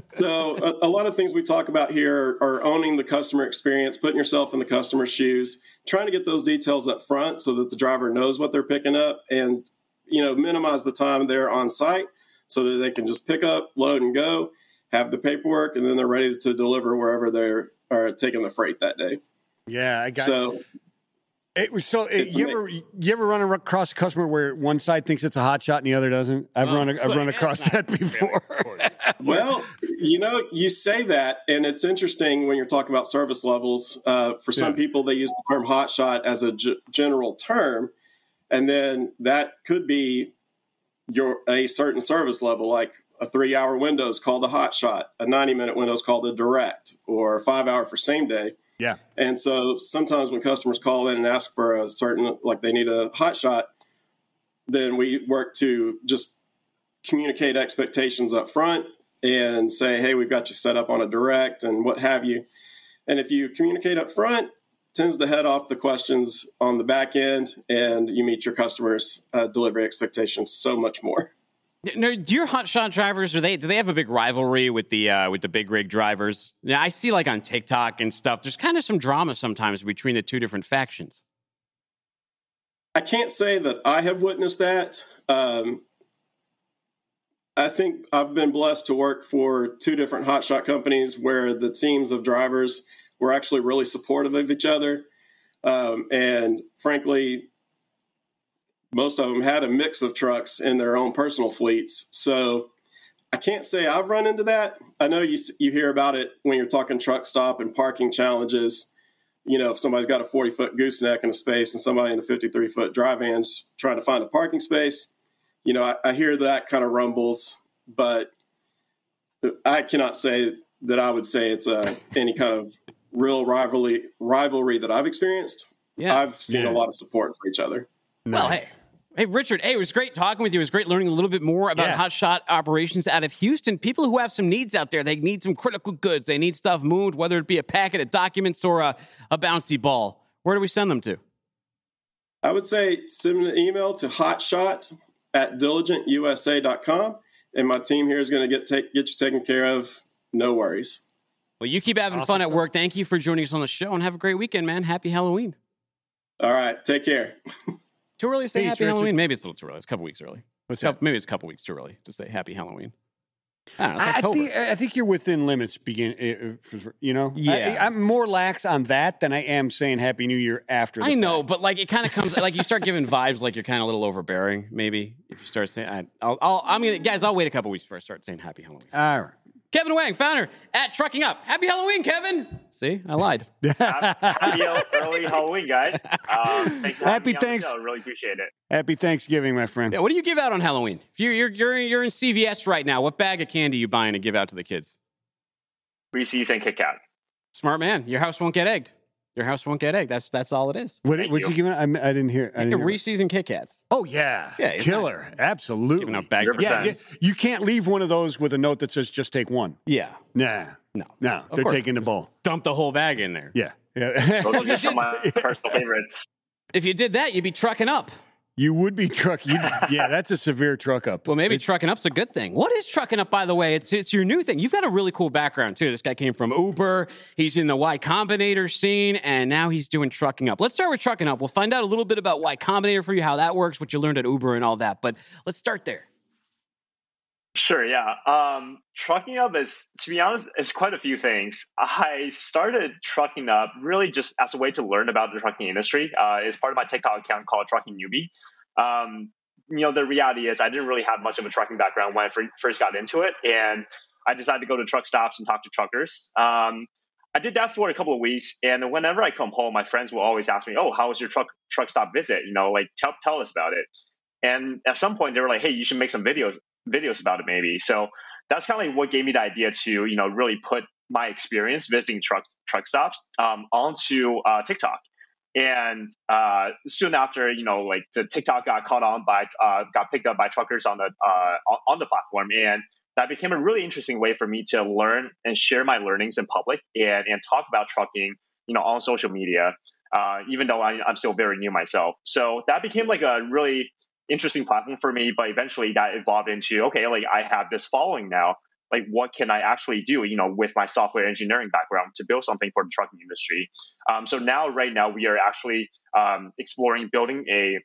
So a, a lot of things we talk about here are owning the customer experience, putting yourself in the customer's shoes, trying to get those details up front so that the driver knows what they're picking up, and you know minimize the time they're on site so that they can just pick up, load, and go, have the paperwork, and then they're ready to deliver wherever they're are taking the freight that day. Yeah, I got So It was so. It, you ama- ever you ever run across a customer where one side thinks it's a hot shot and the other doesn't? I've Well, run I've run across that before. of. Well, you know, you say that, and it's interesting when you're talking about service levels. Uh, for some Yeah. people, they use the term hot shot as a g- general term, and then that could be your a certain service level, like a three hour window is called a hot shot, a 90 minute window is called a direct, or five hour for same day. Yeah. And so sometimes when customers call in and ask for a certain, like they need a hot shot, then we work to just communicate expectations up front and say, hey, we've got you set up on a direct and what have you. And if you communicate up front, tends to head off the questions on the back end and you meet your customers' uh, delivery expectations so much more. No, do your hotshot drivers do they do they have a big rivalry with the uh, with the big rig drivers? Yeah, I see like on TikTok and stuff. There's kind of some drama sometimes between the two different factions. I can't say that I have witnessed that. Um, I think I've been blessed to work for two different hotshot companies where the teams of drivers were actually really supportive of each other. Um, and frankly, most of them had a mix of trucks in their own personal fleets. So I can't say I've run into that. I know you, you hear about it when you're talking truck stop and parking challenges you know, if somebody's got a 40 foot gooseneck in a space and somebody in a 53 foot dry van's trying to find a parking space, you know, I, I hear that kind of rumbles, but I cannot say that I would say it's a, any kind of real rivalry rivalry that I've experienced. Yeah. I've seen Yeah. a lot of support for each other. Well, hey, hey, Richard. Hey, it was great talking with you. It was great learning a little bit more about Yeah. hotshot operations out of Houston. People who have some needs out there, they need some critical goods. They need stuff moved, whether it be a packet of documents or a, a bouncy ball. Where do we send them to? I would say send an email to hotshot at diligentusa.com and my team here is going to get take, get you taken care of. No worries. Well, you keep having Awesome fun at stuff. work. Thank you for joining us on the show, and have a great weekend, man. Happy Halloween. All right. Take care. Too early to say Peace, Happy Richard. Halloween? Maybe it's a little too early. It's a couple weeks early. What's Couple- maybe it's a couple weeks too early to say Happy Halloween. I don't know. I, I think I think you're within limits. Begin, eh, eh, for- for- you know. Yeah. I, am more lax on that than I am saying Happy New Year after. The I know, fact. but like it kind of comes like you start giving vibes like you're kind of a little overbearing. Maybe if you start saying, I, I'll, I'll, I'm gonna guys, I'll wait a couple weeks before I start saying Happy Halloween. All right. Kevin Huang, founder at Trucking Up. Happy Halloween, Kevin. See, I lied. Happy early Halloween, guys. Um, thanks for Happy me thanks- show. Really appreciate it. Happy Thanksgiving, my friend. Yeah, what do you give out on Halloween? If you're you're you're, you're in CVS right now, what bag of candy you buying to give out to the kids? Reese's and Kit Kat. Smart man. Your house won't get egged. Your house won't get egged. That's that's all it is. What Thank what you you. giving? I, I didn't hear. I didn't hear. Reese's and Kit Kats. Oh yeah, Yeah, it's killer, absolutely. Giving out bags. of- 100%. Yeah, yeah, you can't leave one of those with a note that says "just take one." Yeah. Nah, No. no, Of they're course. taking the bowl. Dump the whole bag in there. Yeah, yeah. Those are just some of my personal favorites. If you did that, you'd be trucking up. You would be trucking. Yeah, that's a severe truck up. Well, maybe trucking up's a good thing. What is trucking up, by the way? It's it's your new thing. You've got a really cool background too. This guy came from Uber. He's in the Y Combinator scene, and now he's doing trucking up. Let's start with trucking up. We'll find out a little bit about Y Combinator for you, how that works, what you learned at Uber, and all that. But let's start there. Sure, yeah. Um, trucking up is, to be honest, is quite a few things. I started trucking up really just as a way to learn about the trucking industry. Uh, it's part of my TikTok account called Trucking Newbie. Um, you know, the reality is I didn't really have much of a trucking background when I first got into it, and I decided to go to truck stops and talk to truckers. Um, I did that for a couple of weeks, and whenever I come home, my friends will always ask me, "Oh, how was your truck truck stop visit? You know, like tell tell us about it." And at some point, they were like, "Hey, you should make some videos videos about it, maybe." So that's kind of like what gave me the idea to you know really put my experience visiting truck truck stops um, onto uh, TikTok. And uh, soon after, you know, like the TikTok got caught on by, uh, got picked up by truckers on the uh, on- the platform, and that became a really interesting way for me to learn and share my learnings in public and and talk about trucking, you know, on social media. Uh, even though I, I'm still very new myself, so that became like a really interesting platform for me. But eventually, that evolved into okay, like I have this following now. Like, what can I actually do, you know, with my software engineering background to build something for the trucking industry? Um, so now, right now, we are actually um, exploring building a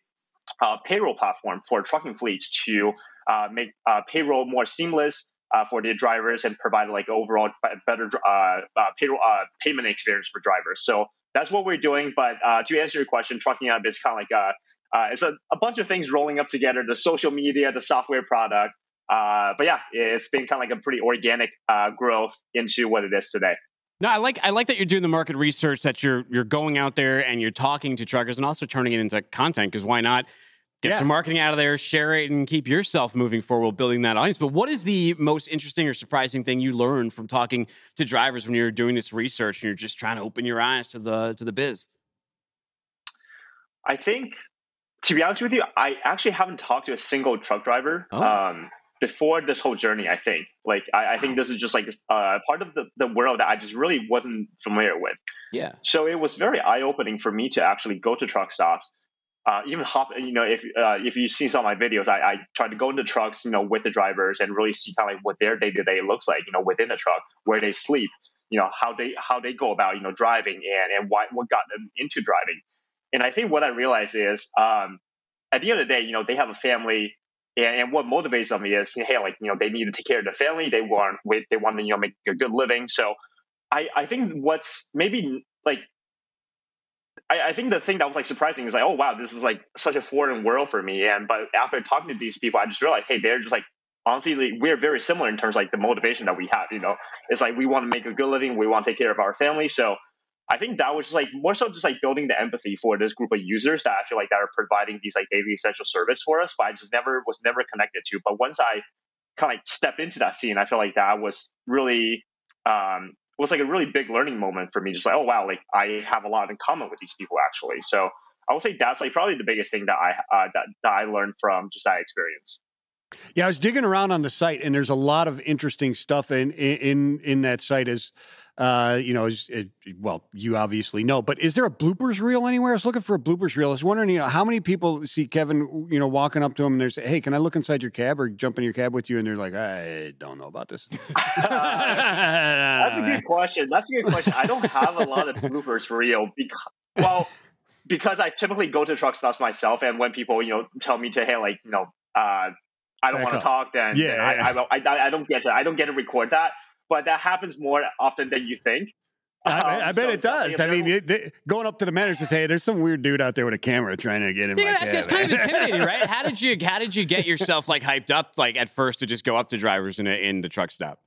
uh, payroll platform for trucking fleets to uh, make uh, payroll more seamless uh, for their drivers and provide like overall better uh, uh, payroll payment experience for drivers. So that's what we're doing. But to answer your question, trucking up is kind of like a uh, it's a, a bunch of things rolling up together: the social media, the software product. Uh, but yeah, it's been kind of like a pretty organic uh, growth into what it is today. No, I like I like that you're doing the market research, that you're you're going out there and you're talking to truckers and also turning it into content. Because why not get Yeah. some marketing out of there, share it, and keep yourself moving forward, building that audience. But what is the most interesting or surprising thing you learned from talking to drivers when you're doing this research and you're just trying to open your eyes to the to the biz? I think, to be honest with you, I actually haven't talked to a single truck driver Oh. um, before this whole journey. I think, like, I, I think this is just like uh, part of the, the world that I just really wasn't familiar with. Yeah. So it was very eye opening for me to actually go to truck stops. Uh, even hop, you know, if uh, if you've seen some of my videos, I, I try to go into trucks, you know, with the drivers and really see kind of like what their day to day looks like, you know, within the truck, where they sleep, you know, how they how they go about, you know, driving and and why what got them into driving. And I think what I realized is, um, at the end of the day, you know, they have a family, and, and what motivates them is, hey, like you know, they need to take care of the family. They want they want to you know make a good living. So I I think what's maybe like I, I think the thing that was like surprising is like, oh wow, this is like such a foreign world for me. And but after talking to these people, I just realized, hey, they're just like honestly, like, we're very similar in terms of like the motivation that we have. You know, it's like we want to make a good living, we want to take care of our family. So I think that was just like more so just like building the empathy for this group of users that I feel like that are providing these like daily essential service for us. But I just never was never connected to. But once I kind of like stepped into that scene, I feel like that was really um, was like a really big learning moment for me. Just like, oh wow, like I have a lot in common with these people actually. So I would say that's like probably the biggest thing that I uh, that, that I learned from just that experience. Yeah, I was digging around on the site, and there's a lot of interesting stuff in in in that site. As uh, you know, it, well, you obviously know, but is there a bloopers reel anywhere? I was looking for a bloopers reel. I was wondering, you know, how many people see Kevin, you know, walking up to him and they're saying, "Hey, can I look inside your cab or jump in your cab with you?" And they're like, "I don't know about this." That's a good question. That's a good question. I don't have a lot of bloopers reel because well, because I typically go to truck stops myself, and when people you know tell me to hey like you know uh, I don't want to talk, then, Yeah, then I, yeah. I, I, I don't get to I don't get to record that. But that happens more often than you think. I, I- Um, I bet so it does. I mean, available- it, they, going up to the manager and say, "Hey, there's some weird dude out there with a camera trying to get in Yeah, my that's, kind of intimidating, right? How did you how did you get yourself like hyped up like at first to just go up to drivers in a, in the truck stop?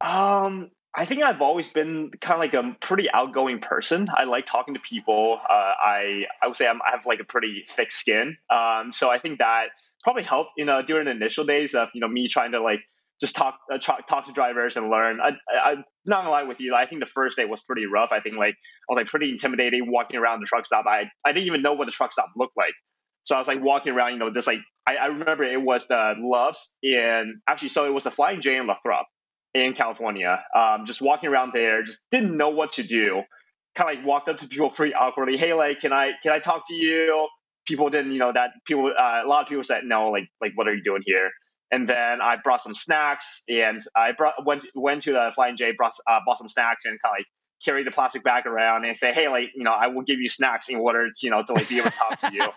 Um, I think I've always been kind of like a pretty outgoing person. I like talking to people. Uh, I I would say I'm, I have like a pretty thick skin. Um, so I think that probably helped. You know, during the initial days of you know me trying to like just talk uh, talk, to drivers and learn. I, I, I'm not gonna lie with you. I think the first day was pretty rough. I think like I was like pretty intimidating walking around the truck stop. I I didn't even know what the truck stop looked like. So I was like walking around, you know, this like I, I remember it was the Loves in actually, so it was the Flying J in Lathrop in California. Um, just walking around there, just didn't know what to do. Kind of like walked up to people pretty awkwardly. Hey, like, can I can I talk to you? People didn't, you know, that people. Uh, a lot of people said no. Like, like, what are you doing here? And then I brought some snacks, and I brought went went to the Flying J, brought uh, bought some snacks, and kind of like carry the plastic bag around and say, hey, like, you know, I will give you snacks in order, to, you know, to like be able to talk to you.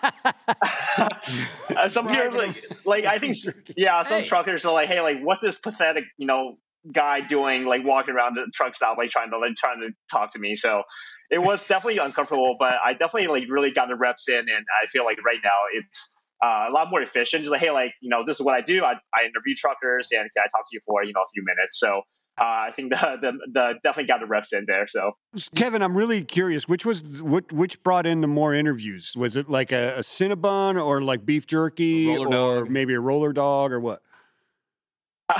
uh, some people like, like I think, yeah, some Hey. truckers are like, hey, like, what's this pathetic, you know, guy doing, like walking around the truck stop, like trying to like trying to talk to me. So it was definitely uncomfortable, but I definitely like really got the reps in, and I feel like right now it's. Uh, a lot more efficient. Just like, hey, like you know, this is what I do. I, I interview truckers, and can I talk to you for you know a few minutes? So uh, I think the, the the definitely got the reps in there. So Kevin, I'm really curious. Which was what? Which brought in the more interviews? Was it like a, a Cinnabon or like beef jerky or dog. maybe a roller dog or what? um,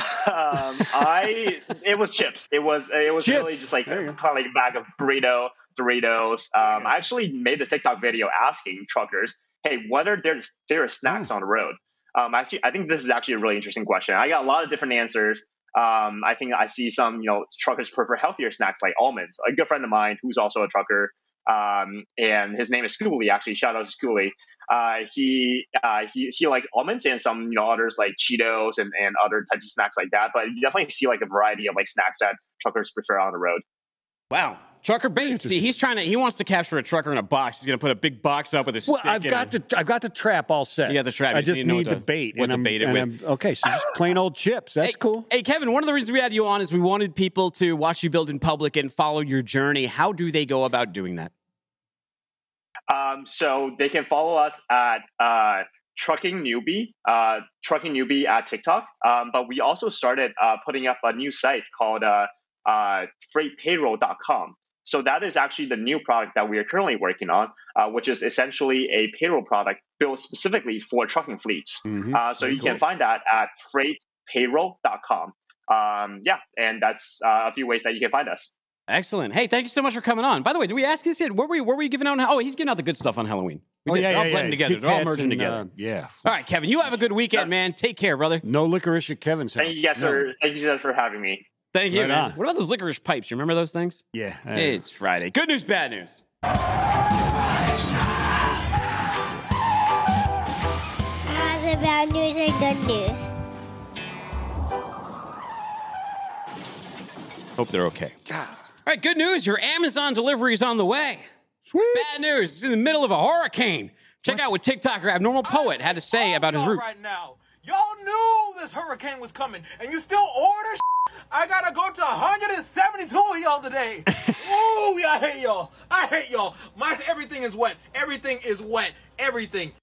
I it was chips. It was it was really just like There you go. probably a bag of burrito Doritos. Um, I actually made a TikTok video asking truckers, "Hey, what are their their snacks on the road?" Um, actually, I think this is actually a really interesting question. I got a lot of different answers. Um, I think I see some, you know, truckers prefer healthier snacks like almonds. A good friend of mine who's also a trucker, um, and his name is Schooly. Actually, shout out to Schooly. Uh, he uh, he he likes almonds and some you know others like Cheetos and, and other types of snacks like that. But you definitely see like a variety of like snacks that truckers prefer on the road. Wow. Trucker bait. See, he's trying to. He wants to capture a trucker in a box. He's going to put a big box up with a Well, stick I've got it. the I've got the trap all set. You got the trap. I You just just need to know need what the to- bait. what and to I'm- bait it and with. I'm- okay, so just plain old chips. That's hey, cool. Hey, Kevin, one of the reasons we had you on is we wanted people to watch you build in public and follow your journey. How do they go about doing that? Um, so they can follow us at uh, Trucking Newbie, uh, Trucking Newbie at TikTok. Um, but we also started uh, putting up a new site called uh, uh, FreightPayroll.com. So that is actually the new product that we are currently working on, uh, which is essentially a payroll product built specifically for trucking fleets. Mhm. Uh, so Very you can find that at FreightPayroll.com. Um, yeah, and that's uh, a few ways that you can find us. Excellent. Hey, thank you so much for coming on. By the way, did we ask this yet? Where were you, what were you giving out? Oh, he's giving out the good stuff on Halloween. We Oh did. yeah, They're all yeah, blending yeah. together. They're all merging and, together. uh, yeah. all right, Kevin, you have a good weekend, man. Take care, brother. No licorice at Kevin's house. Thank you guys No. for thank you guys for having me. Thank you, Right man. on. What about those licorice pipes? You remember those things? Yeah. I- It's Friday. Good news, bad news. How's the bad news and good news? Hope they're okay. God. All right, good news. Your Amazon delivery is on the way. Sweet. Bad news. It's in the middle of a hurricane. Check out what TikToker Abnormal Poet had to say about his y'all route. right now. Y'all knew this hurricane was coming, and you still order. I gotta go to 172 of y'all today. Ooh, I hate y'all. I hate y'all. My everything is wet. Everything is wet. Everything.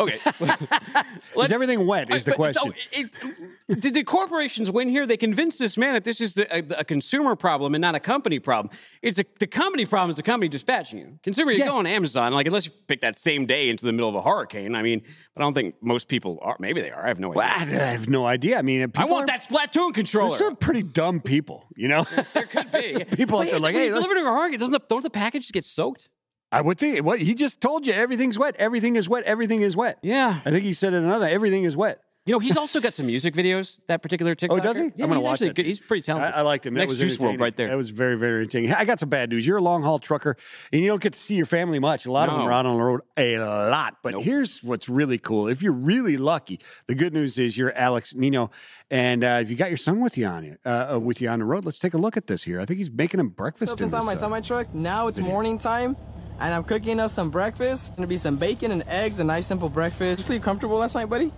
Okay. Is everything wet? Is the question. so it- did the corporations win here? They convinced this man that this is the, a, a consumer problem and not a company problem. It's a, the company problem is the company dispatching you. Consumer, you Yeah. go on Amazon, like unless you pick that same day into the middle of a hurricane. I mean, but I don't think most people are. Maybe they are. I have no idea. Well, I have no idea. I mean, I want are, that Splatoon controller. They're pretty dumb people, you know. There could be People But out there like, hey, you let's- deliver to a hurricane, doesn't the, don't the packages get soaked? I would think. What he just told you, everything's wet. Everything is wet. Everything is wet. Yeah. I think he said it another. Everything is wet. You know, he's also got some music videos. That particular TikTok. Oh, does he? Yeah, I'm gonna he's watch actually that. good. He's pretty talented. I liked him. That Next was Juice WRLD entertaining. right there. That was very, very entertaining. I got some bad news. You're a long haul trucker, and you don't get to see your family much. A lot of them are out on the road a lot. But Nope. here's what's really cool. If you're really lucky, the good news is you're Alex Nino, and uh, if you got your son with you on it, uh, uh, with you on the road, let's take a look at this here. I think he's making him breakfast. up in inside this, my uh, semi truck. Now it's morning time, and I'm cooking us some breakfast. It's gonna be some bacon and eggs, a nice simple breakfast. You sleep comfortable last night, buddy?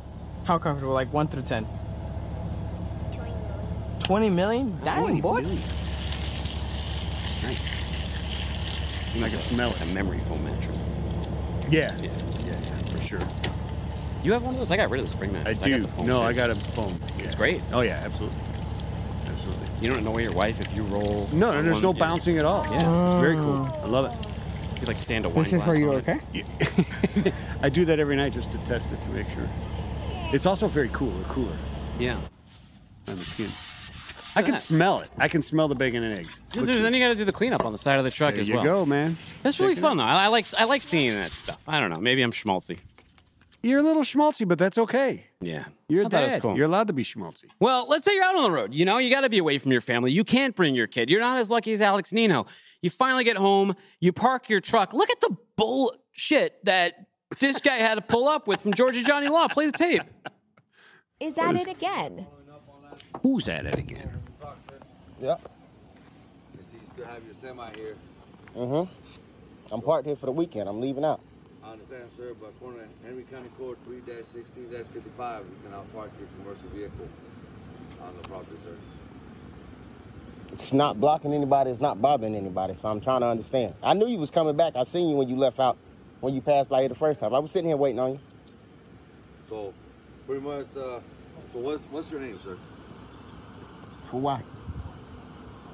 How comfortable? Like one through ten. 20 million? Dang, boy. I can smell it. a memory foam mattress. Yeah. Yeah, yeah, for sure. You have one of those? I got rid of the spring mattress. I mattress. do. got the no, I got a foam. It's great. Oh yeah, absolutely, absolutely. You don't annoy your wife if you roll. No, no, there's no bouncing at all. Yeah. It's very cool. I love it. You like stand a wine This is glass for you, on it. okay? I do that every night just to test it to make sure. It's also very cool, or cooler Yeah. on the skin. I can that? smell it. I can smell the bacon and eggs. Yes, there's- Then you got to do the cleanup on the side of the truck There as you well. go, man. That's really Check it fun though. I, I like I like seeing that stuff. I don't know. Maybe I'm schmaltzy. You're a little schmaltzy, but that's okay. Yeah. You're a I thought it was dad. cool. You're allowed to be schmaltzy. Well, let's say you're out on the road. You know, you got to be away from your family. You can't bring your kid. You're not as lucky as Alex Nino. You finally get home. You park your truck. Look at the bullshit that this guy had to pull up with from Georgia Johnny Law. Play the tape. Is that it again? Who's at it again? Yep. You see, you still have your semi here. Mm-hmm. I'm parked here for the weekend. I'm leaving out. I understand, sir, but according to Henry County Code 3-16-55, you cannot park your commercial vehicle on the property, sir. It's not blocking anybody. It's not bothering anybody. So I'm trying to understand. I knew you was coming back. I seen you when you left out, when you passed by here the first time. I was sitting here waiting on you. So, pretty much, uh, so what's, what's your name, sir? For why?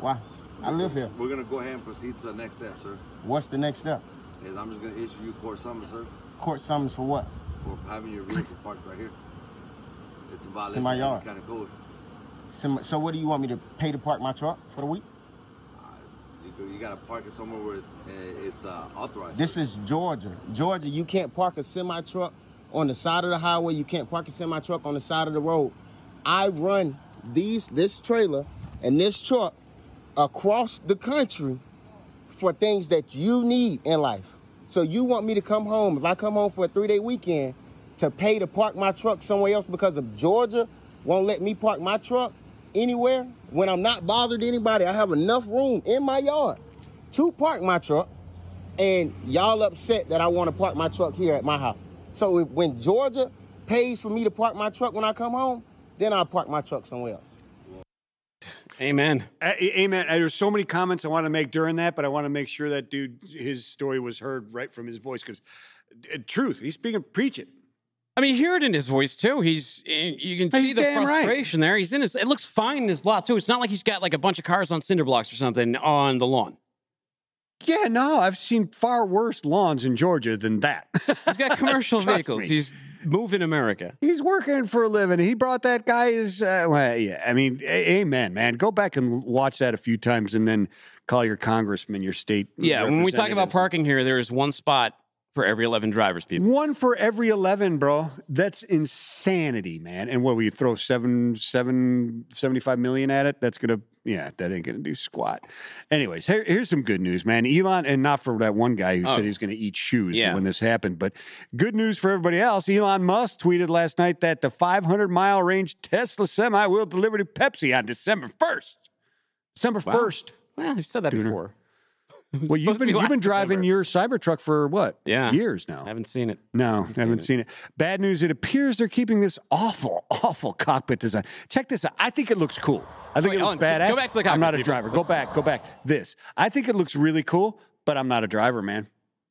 Why? I live here. We're going to go ahead and proceed to the next step, sir. What's the next step? Is I'm just going to issue you court summons, sir, Court summons for what? for having your vehicle parked right here. It's a violation my of. Henry County Code. So, so what do you want me to pay to park my truck for the week? You, got to park it somewhere where it's, uh, it's uh, authorized. This is Georgia. Georgia, you can't park a semi truck on the side of the highway. You can't park a semi truck on the side of the road. I run these this trailer and this truck across the country for things that you need in life. So you want me to come home if I come home for a three day weekend to pay to park my truck somewhere else because of Georgia won't let me park my truck anywhere when I'm not bothered anybody. I have enough room in my yard to park my truck and y'all upset that I want to park my truck here at my house. So if, when Georgia pays for me to park my truck when I come home, then I'll park my truck somewhere else. Amen. A- amen. Uh, There's so many comments I want to make during that, but I want to make sure that dude, his story was heard right from his voice because, truth, he's speaking, preaching. I mean, you hear it in his voice too. He's eh, you can He's see the damn right. frustration there. He's in his. It looks fine in his lot too. It's not like he's got like a bunch of cars on cinder blocks or something on the lawn. Yeah, no, I've seen far worse lawns in Georgia than that. He's got commercial vehicles. me. He's moving America. He's working for a living. He brought that guy's. Uh, well, yeah, I mean, a- amen, man. Go back and watch that a few times, and then call your congressman, your state. Yeah, when we talk about parking here, there is one spot for every eleven drivers. People. One for every eleven, bro. That's insanity, man. And what we throw seven, seven, seventy-five million at it? That's gonna, yeah, that ain't gonna do squat. Anyways, here, here's some good news, man. Elon, and not for that one guy who Oh. said he was gonna eat shoes Yeah. when this happened, but good news for everybody else. Elon Musk tweeted last night that the 500 mile range Tesla semi will deliver to Pepsi on December 1st. December Wow. 1st. Well, I've said that before. Well, you've been be you've been driving December. your Cybertruck for what? Yeah. years now. I haven't seen it. No, haven't it. seen it. Bad news. It appears they're keeping this awful, awful cockpit design. Check this out. I think it looks cool. I think Wait, it looks Ellen, badass. go back to the I'm not cockpit, a people. driver. Go back. Go back. This. I think it looks really cool, but I'm not a driver, man.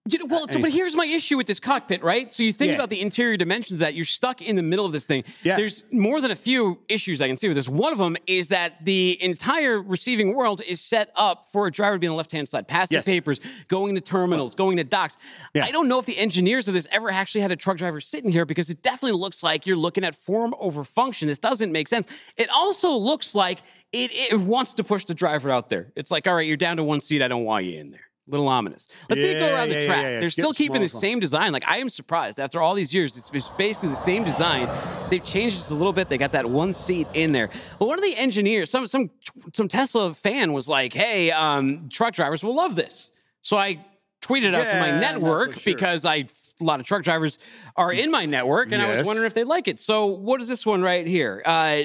You know, well, so, but here's my issue with this cockpit, right? So you think Yeah. about the interior dimensions that you're stuck in the middle of this thing. Yeah. There's more than a few issues I can see with this. One of them is that the entire receiving world is set up for a driver to be on the left hand side, passing Yes. papers, going to terminals, going to docks. Yeah. I don't know if the engineers of this ever actually had a truck driver sitting here because it definitely looks like you're looking at form over function. This doesn't make sense. It also looks like it, it wants to push the driver out there. It's like, all right, you're down to one seat. I don't want you in there. Little ominous. Let's see it go around the yeah, track. yeah. They're It's still keeping the same design. Like I am surprised after all these years. It's, it's basically the same design. They've changed it a little bit. They got that one seat in there. But one of the engineers, some some some Tesla fan was like, "Hey, um, truck drivers will love this." So I tweeted out to my I'm not so network sure. because I a lot of truck drivers are in my network, and I was wondering if they like it. So what is this one right here? Uh,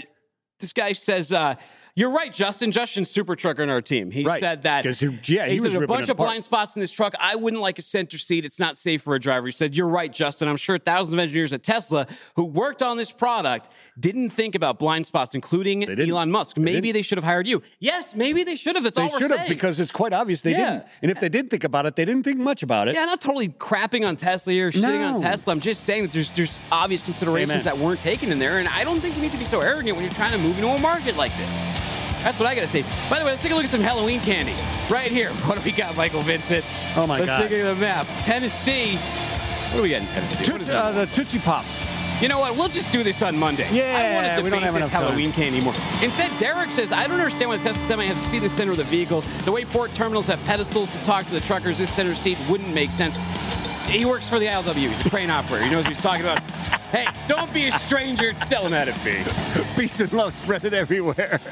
this guy says. Uh, you're right, Justin. Justin's super trucker in our team. He Right. said that. he- yeah, he he was said a bunch of blind spots in this truck. I wouldn't like a center seat. It's not safe for a driver. He said, You're right, Justin. I'm sure thousands of engineers at Tesla who worked on this product didn't think about blind spots, including. Elon Musk. Maybe they should have hired you. Yes, maybe they should have. That's They all we're should have saying. because it's quite obvious they Yeah. didn't. And if they did think about it, they didn't think much about it. yeah, not totally crapping on Tesla or shitting on Tesla. I'm just saying that there's there's obvious considerations Amen. that weren't taken in there, and I don't think you need to be so arrogant when you're trying to move into a market like this. That's what I got to say. By the way, let's take a look at some Halloween candy right here. What do we got, Michael Vincent? Oh, my god. let's take a look at the map. Tennessee. What do we got in Tennessee? Uh, the Tootsie Pops. You know what? We'll just do this on Monday. Yeah, I don't want to we don't debate have this. Halloween candy anymore. Instead, Derek says, I don't understand why the Tesla Semi has a seat in the center of the vehicle. The way port terminals have pedestals to talk to the truckers, this center seat wouldn't make sense. He works for the ILW. He's a crane operator. He knows what he's talking about. Hey, don't be a stranger. Tell him how to be. Peace and love spread it everywhere.